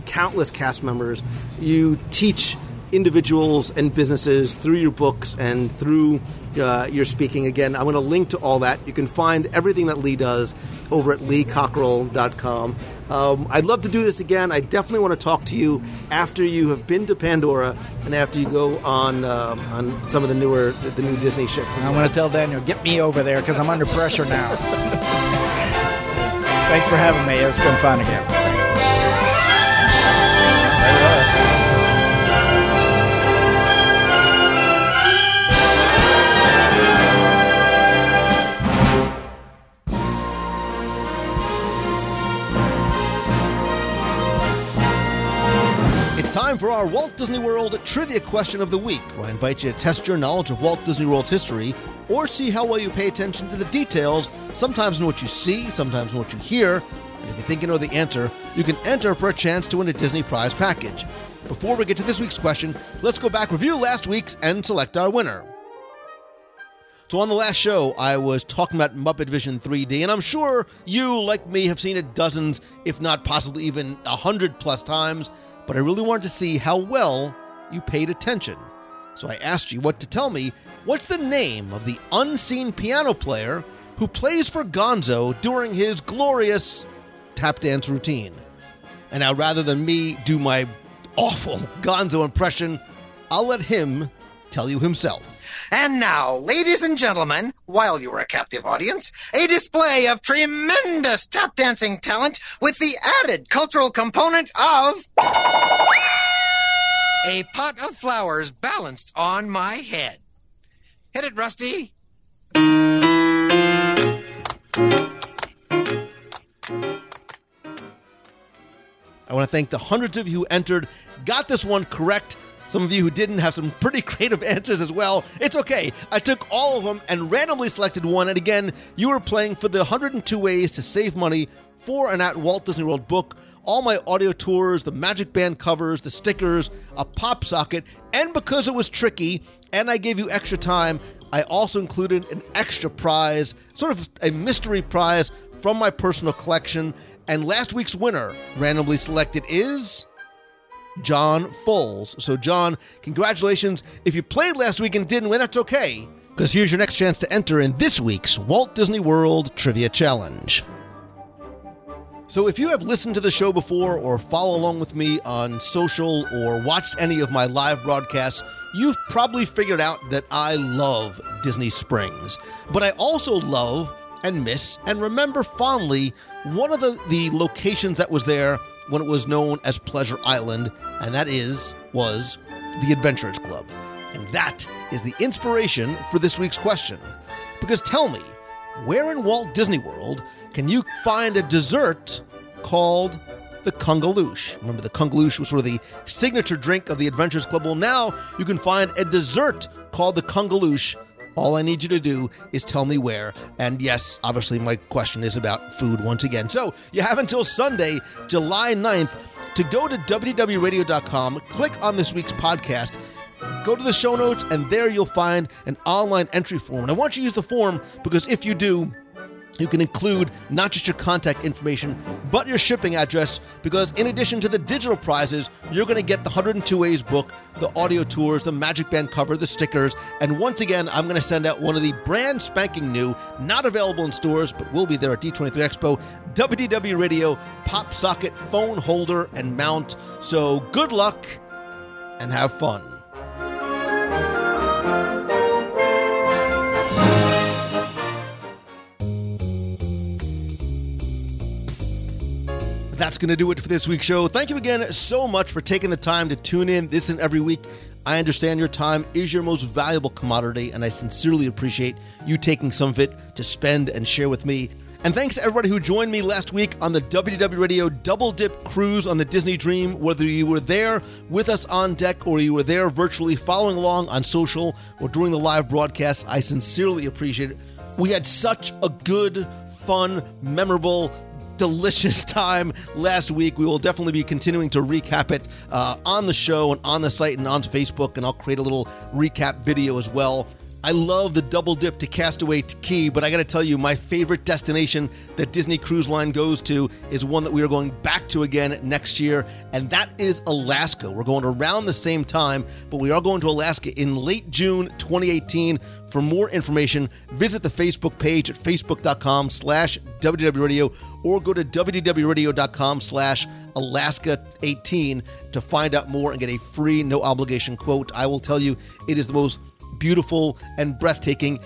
countless cast members. You teach individuals and businesses through your books and through uh, your speaking. Again, I'm going to link to all that. You can find everything that Lee does over at leecockerell.com. Um, I'd love to do this again. I definitely want to talk to you after you have been to Pandora and after you go on uh, on some of the newer the, the new Disney ships. I'm going to tell Daniel, get me over there because I'm under pressure now. [LAUGHS] Thanks for having me. It's been fun again. Time for our Walt Disney World Trivia Question of the Week, where I invite you to test your knowledge of Walt Disney World's history or see how well you pay attention to the details, sometimes in what you see, sometimes in what you hear. And if you think you know the answer, you can enter for a chance to win a Disney Prize package. Before we get to this week's question, let's go back, review last week's, and select our winner. So, on the last show, I was talking about Muppet Vision 3D, and I'm sure you, like me, have seen it dozens, if not possibly even a hundred plus times, but I really wanted to see how well you paid attention. So, I asked you what to tell me What's the name of the unseen piano player who plays for Gonzo during his glorious tap dance routine? And now, rather than me do my awful Gonzo impression, I'll let him tell you himself. And now, ladies and gentlemen, while you are a captive audience, a display of tremendous tap dancing talent with the added cultural component of a pot of flowers balanced on my head. Hit it, Rusty. I want to thank the hundreds of you who entered, got this one correct. Some of you who didn't have some pretty [LAUGHS] creative answers as well. It's okay. I took all of them and randomly selected one. And again, you were playing for the 102 ways to save money for an at Walt Disney World book all my audio tours, the Magic Band covers, the stickers, a pop socket, and because it was tricky and I gave you extra time, I also included an extra prize, sort of a mystery prize from my personal collection. And last week's winner, randomly selected, is John Foles. So, John, congratulations. If you played last week and didn't win, that's okay, because here's your next chance to enter in this week's Walt Disney World Trivia Challenge. So, if you have listened to the show before or follow along with me on social or watched any of my live broadcasts, you've probably figured out that I love Disney Springs. But I also love and miss and remember fondly one of the, the locations that was there when it was known as Pleasure Island, and that is, was the Adventurers Club. And that is the inspiration for this week's question. Because tell me, where in Walt Disney World can you find a dessert called the Kungaloosh? Remember, the Kungaloosh was sort of the signature drink of the Adventurers Club. Well, now you can find a dessert called the Kungaloosh. All I need you to do is tell me where. And yes, obviously, my question is about food once again. So you have until Sunday, July 9th, to go to WDWRadio.com, click on this week's podcast, go to the show notes, and there you'll find an online entry form. And I want you to use the form because if you do, you can include not just your contact information, but your shipping address, because in addition to the digital prizes, you're going to get the 102 Ways book, the audio tours, the Magic Band cover, the stickers, and once again, I'm going to send out one of the brand spanking new, not available in stores, but will be there at D23 Expo, WDW Radio pop socket phone holder and mount. So good luck and have fun. That's going to do it for this week's show. Thank you again so much for taking the time to tune in this and every week. I understand your time is your most valuable commodity, and I sincerely appreciate you taking some of it to spend and share with me. And thanks to everybody who joined me last week on the WDW Radio Double Dip Cruise on the Disney Dream. Whether you were there with us on deck or you were there virtually following along on social or during the live broadcast, I sincerely appreciate it. We had such a good, fun, memorable, delicious [LAUGHS] time last week. We will definitely be continuing to recap it uh, on the show and on the site and on Facebook, and I'll create a little recap video as well. I love the double dip to Castaway Cay, but I got to tell you, my favorite destination that Disney Cruise Line goes to is one that we are going back to again next year, and that is Alaska. We're going around the same time, but we are going to Alaska in late June 2018. For more information, visit the Facebook page at facebook.com slash www or go to wdwradio.com slash Alaska18 to find out more and get a free, no obligation quote. I will tell you, it is the most beautiful and breathtaking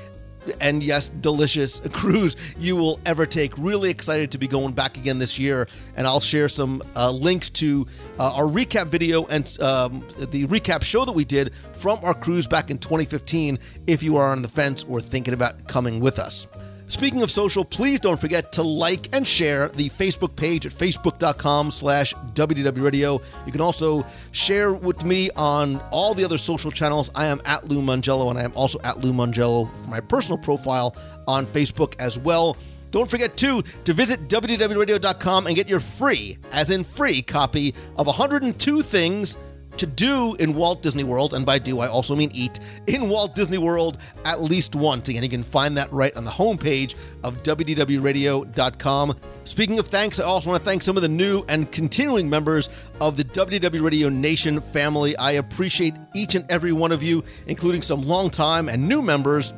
and yes, delicious [LAUGHS] cruise you will ever take. Really excited to be going back again this year, and I'll share some uh, links to uh, our recap video and um, the recap show that we did from our cruise back in 2015 if you are on the fence or thinking about coming with us. Speaking of social, please don't forget to like and share the Facebook page at facebook.com slash wdwradio. You can also share with me on all the other social channels. I am at Lou Mongello, and I am also at Lou Mongello for my personal profile on Facebook as well. Don't forget, too, to visit wdwradio.com and get your free, as in free, copy of 102 Things to do in Walt Disney World, and by do I also mean eat, in Walt Disney World at least once. Again, you can find that right on the homepage of WDWRadio.com. Speaking of thanks, I also want to thank some of the new and continuing members of the WDW Radio Nation family. I appreciate each and every one of you, including some longtime and new members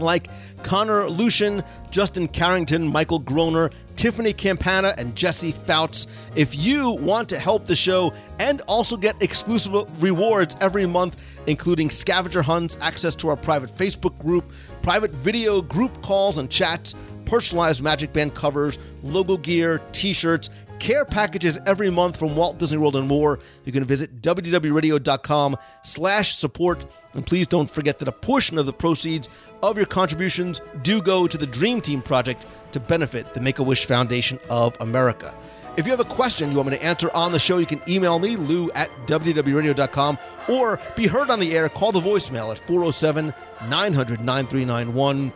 like Connor Lucian, Justin Carrington, Michael Groner, Tiffany Campana, and Jesse Fouts. If you want to help the show and also get exclusive rewards every month, including scavenger hunts, access to our private Facebook group, private video group calls and chats, personalized Magic Band covers, logo gear, t shirts, care packages every month from Walt Disney World and more, you can visit wdwradio.com slash support. And please don't forget that a portion of the proceeds of your contributions do go to the Dream Team Project to benefit the Make-A-Wish Foundation of America. If you have a question you want me to answer on the show, you can email me, lou at wdwradio.com, or be heard on the air, call the voicemail at 407 900 9391.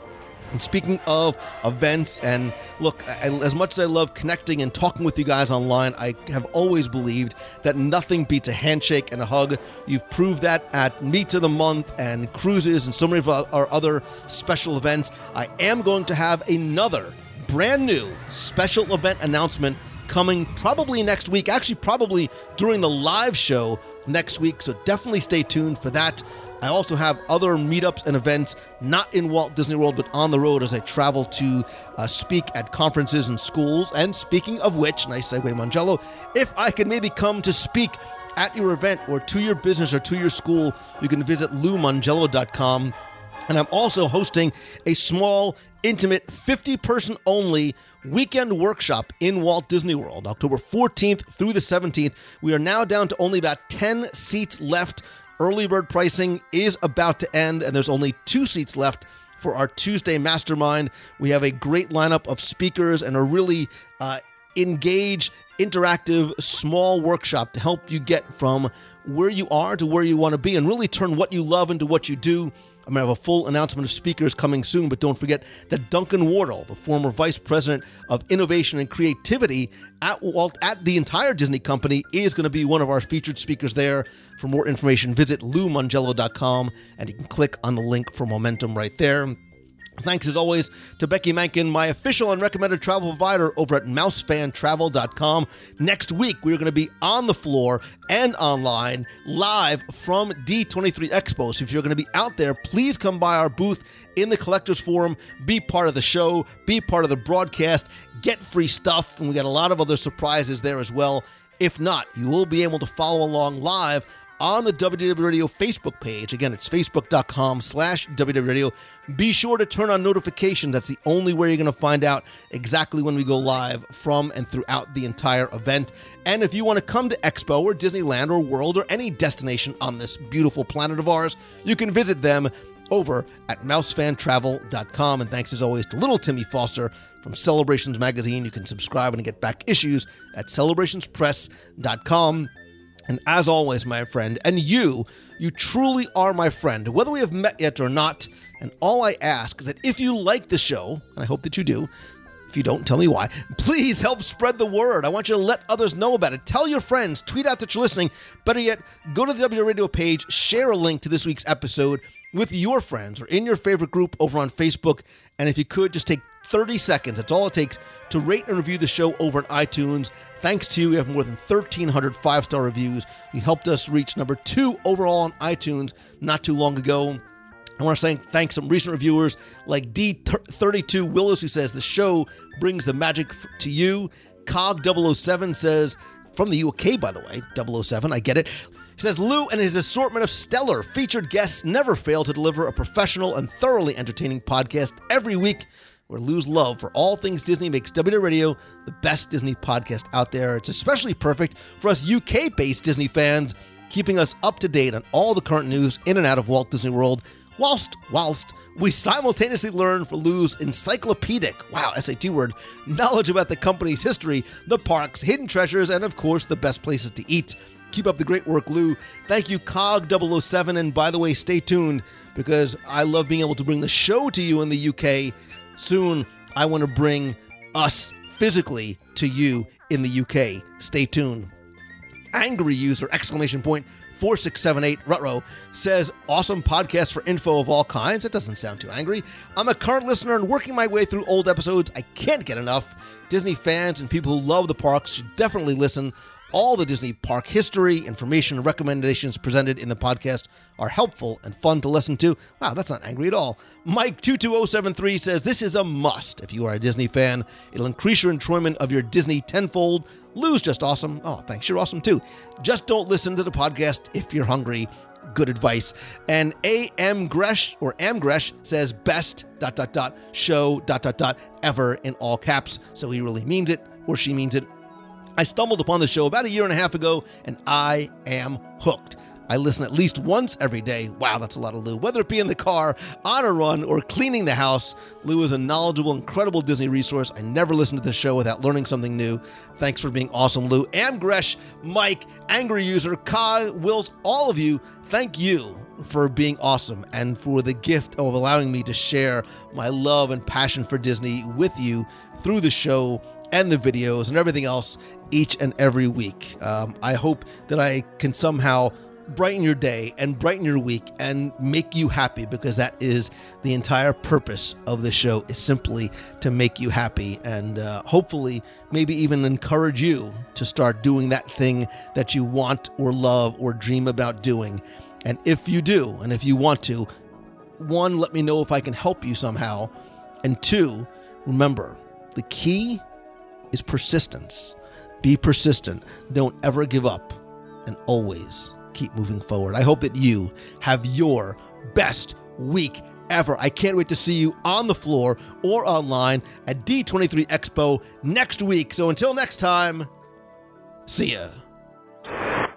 And speaking of events, and look, I, as much as I love connecting and talking with you guys online, I have always believed that nothing beats a handshake and a hug. You've proved that at Meet of the Month and cruises and so many of our other special events. I am going to have another brand new special event announcement coming probably next week. Actually, probably during the live show next week. So definitely stay tuned for that. I also have other meetups and events, not in Walt Disney World, but on the road as I travel to uh, speak at conferences and schools. And speaking of which, nice segue, Mongello, if I can maybe come to speak at your event or to your business or to your school, you can visit loumongello.com. And I'm also hosting a small, intimate, 50 person only weekend workshop in Walt Disney World, October 14th through the 17th. We are now down to only about 10 seats left. Early bird pricing is about to end, and there's only two seats left for our Tuesday mastermind. We have a great lineup of speakers and a really uh, engaged, interactive, small workshop to help you get from where you are to where you want to be and really turn what you love into what you do. I'm going to have a full announcement of speakers coming soon, but don't forget that Duncan Wardle, the former vice president of innovation and creativity at Walt, at the entire Disney company, is going to be one of our featured speakers there. For more information, visit loumongello.com and you can click on the link for momentum right there. Thanks as always to Becky Mankin, my official and recommended travel provider over at mousefantravel.com. Next week, we're going to be on the floor and online live from D23 Expo. So if you're going to be out there, please come by our booth in the Collectors Forum, be part of the show, be part of the broadcast, get free stuff, and we got a lot of other surprises there as well. If not, you will be able to follow along live on the WDW Radio Facebook page. Again, it's facebook.com slash Radio. Be sure to turn on notifications. That's the only way you're going to find out exactly when we go live from and throughout the entire event. And if you want to come to Expo or Disneyland or World or any destination on this beautiful planet of ours, you can visit them over at mousefantravel.com. And thanks as always to little Timmy Foster from Celebrations Magazine. You can subscribe and get back issues at celebrationspress.com. And as always, my friend, and you, you truly are my friend, whether we have met yet or not. And all I ask is that if you like the show, and I hope that you do, if you don't, tell me why. [LAUGHS] Please help spread the word. I want you to let others know about it. Tell your friends, tweet out that you're listening. Better yet, go to the W Radio page, share a link to this week's episode with your friends or in your favorite group over on Facebook. And if you could, just take 30 seconds. That's all it takes to rate and review the show over at iTunes. Thanks to you, we have more than 1,300 five star reviews. You helped us reach number two overall on iTunes not too long ago. I want to say thanks some recent reviewers like D32 Willis, who says the show brings the magic to you. Cog007 says, from the UK, by the way, 007, I get it. He says Lou and his assortment of stellar featured guests never fail to deliver a professional and thoroughly entertaining podcast every week where Lou's love for all things Disney makes WD Radio the best Disney podcast out there. It's especially perfect for us UK based Disney fans, keeping us up to date on all the current news in and out of Walt Disney World, whilst, whilst we simultaneously learn from Lou's encyclopedic, wow, SAT word, knowledge about the company's history, the parks, hidden treasures, and of course, the best places to eat. Keep up the great work, Lou. Thank you, Cog007. And by the way, stay tuned because I love being able to bring the show to you in the UK soon I want to bring us physically to you in the UK. Stay tuned. Angry user exclamation point 4678 Rutro says awesome podcast for info of all kinds. It doesn't sound too angry. I'm a current listener and working my way through old episodes. I can't get enough. Disney fans and people who love the parks should definitely listen. All the Disney park history, information, and recommendations presented in the podcast are helpful and fun to listen to. Wow, that's not angry at all. Mike22073 says this is a must if you are a Disney fan. It'll increase your enjoyment of your Disney tenfold. Lou's just awesome. Oh, thanks. You're awesome too. Just don't listen to the podcast if you're hungry. Good advice. And A.M. Gresh or Am Gresh says best dot dot dot show dot dot dot ever in all caps. So he really means it or she means it I stumbled upon the show about a year and a half ago, and I am hooked. I listen at least once every day. Wow, that's a lot of Lou. Whether it be in the car, on a run, or cleaning the house, Lou is a knowledgeable, incredible Disney resource. I never listen to the show without learning something new. Thanks for being awesome, Lou. Amgresh, Mike, Angry User, Kai, Wills, all of you, thank you for being awesome and for the gift of allowing me to share my love and passion for Disney with you through the show and the videos and everything else each and every week. Um, I hope that I can somehow brighten your day and brighten your week and make you happy because that is the entire purpose of the show is simply to make you happy and uh, hopefully maybe even encourage you to start doing that thing that you want or love or dream about doing. And if you do and if you want to one let me know if i can help you somehow. And two remember the key is persistence be persistent don't ever give up and always keep moving forward. I hope that you have your best week ever. I can't wait to see you on the floor or online at D23 Expo next week. So until next time, see ya.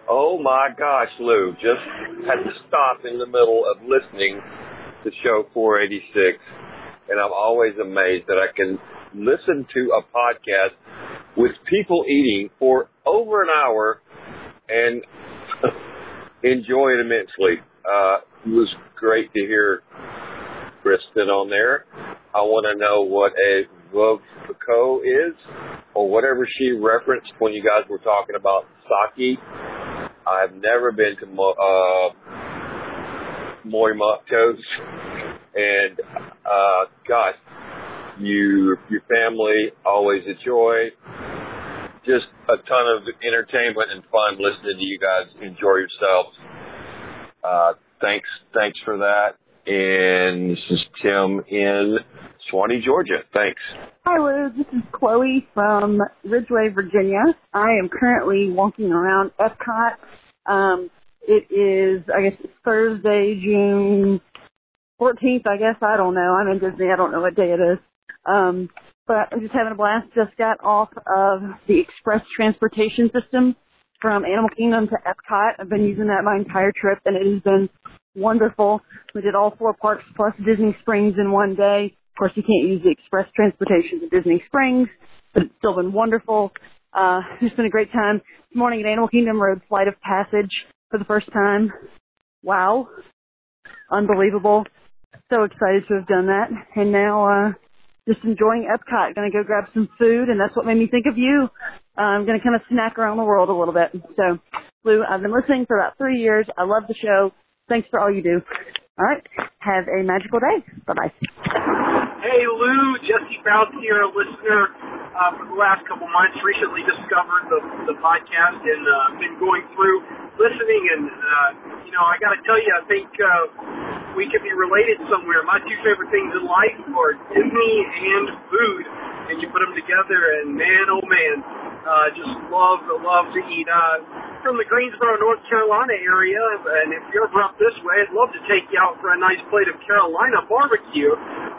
Oh my gosh, Lou, just had to stop in the middle of listening to show 486. And I'm always amazed that I can listen to a podcast with people eating for over an hour and [LAUGHS] enjoy it immensely. Uh, it was great to hear Kristen on there. I want to know what a Vovko is, or whatever she referenced when you guys were talking about sake. I've never been to Mo, uh, and uh, gosh, you your family always enjoy just a ton of entertainment and fun listening to you guys enjoy yourselves. Uh, thanks, thanks for that. And this is Tim in Suwanee, Georgia. Thanks. Hi, Lou. This is Chloe from Ridgeway, Virginia. I am currently walking around Epcot. Um, it is, I guess, it's Thursday, June 14th, I guess. I don't know. I'm in Disney. I don't know what day it is. Um, but I'm just having a blast. Just got off of the express transportation system from Animal Kingdom to Epcot. I've been using that my entire trip, and it has been wonderful. We did all four parks plus Disney Springs in one day. Of course, you can't use the express transportation to Disney Springs, but it's still been wonderful. Uh, [LAUGHS] it's been a great time. This morning at Animal Kingdom, rode Flight of Passage for the first time. Wow. Unbelievable. So excited to have done that. And now, uh, just enjoying Epcot. Going to go grab some food, and that's what made me think of you. Uh, I'm going to kind of snack around the world a little bit. So, Lou, I've been listening for about three years. I love the show. Thanks for all you do. All right. Have a magical day. Bye bye. Hey, Lou. Jesse Bounce here, a listener uh, for the last couple months. Recently discovered the, the podcast and uh, been going through listening. And, uh, you know, I got to tell you, I think uh, we could be related somewhere. My two favorite things in life are Disney and food. And you put them together, and man, oh man, uh, just love love to eat. Uh, from the Greensboro, North Carolina area, and if you're up this way, I'd love to take you out for a nice plate of Carolina barbecue.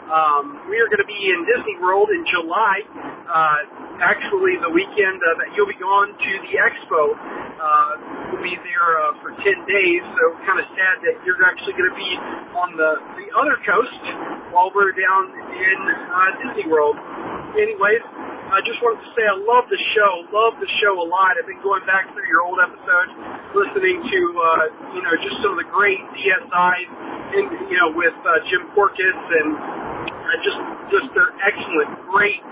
Um, we are going to be in Disney World in July. Uh, actually, the weekend uh, that you'll be gone to the expo, uh, we'll be there uh, for 10 days. So kind of sad that you're actually going to be on the the other coast while we're down in uh, Disney World. Anyways, I just wanted to say I love the show, love the show a lot. I've been going back through your old episodes, listening to uh, you know just some of the great DSIs, and you know with uh, Jim Korkis and uh, just just they're excellent, great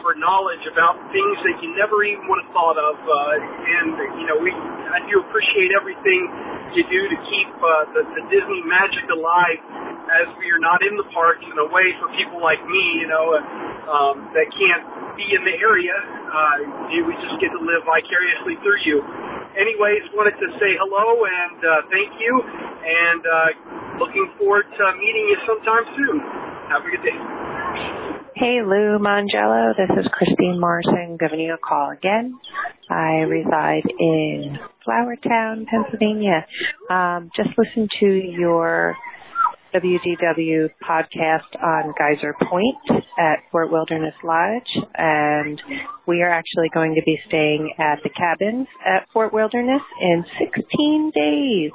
for knowledge about things that you never even would have thought of. Uh, and you know we I do appreciate everything you do to keep uh, the, the Disney magic alive as we are not in the parks in a way for people like me, you know, um, that can't be in the area. Uh, we just get to live vicariously through you. Anyways, wanted to say hello and uh, thank you, and uh, looking forward to meeting you sometime soon. Have a good day. Hey Lou Mongello, this is Christine Morrison giving you a call again. I reside in Flourtown, Pennsylvania. Um, just listened to your WDW podcast on Geyser Point at Fort Wilderness Lodge, and we are actually going to be staying at the cabins at Fort Wilderness in 16 days.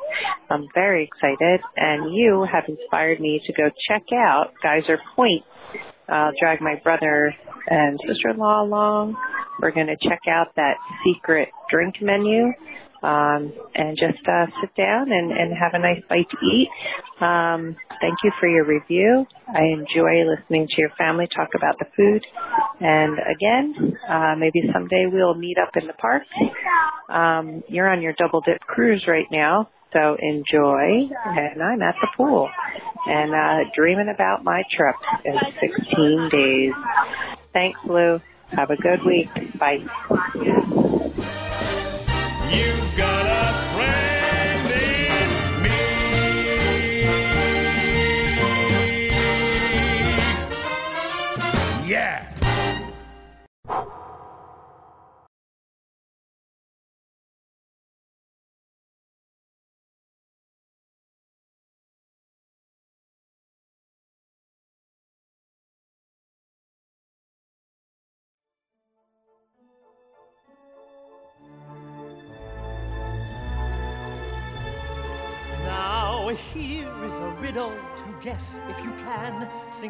I'm very excited, and you have inspired me to go check out Geyser Point. I'll drag my brother and sister-in-law along. We're going to check out that secret drink menu um, and just uh, sit down and, and have a nice bite to eat. Um, thank you for your review. I enjoy listening to your family talk about the food. And again, uh, maybe someday we'll meet up in the park. Um, you're on your double dip cruise right now. So enjoy, and I'm at the pool and uh, dreaming about my trip in 16 days. Thanks, Lou. Have a good week. Bye. You got a friend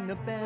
The bells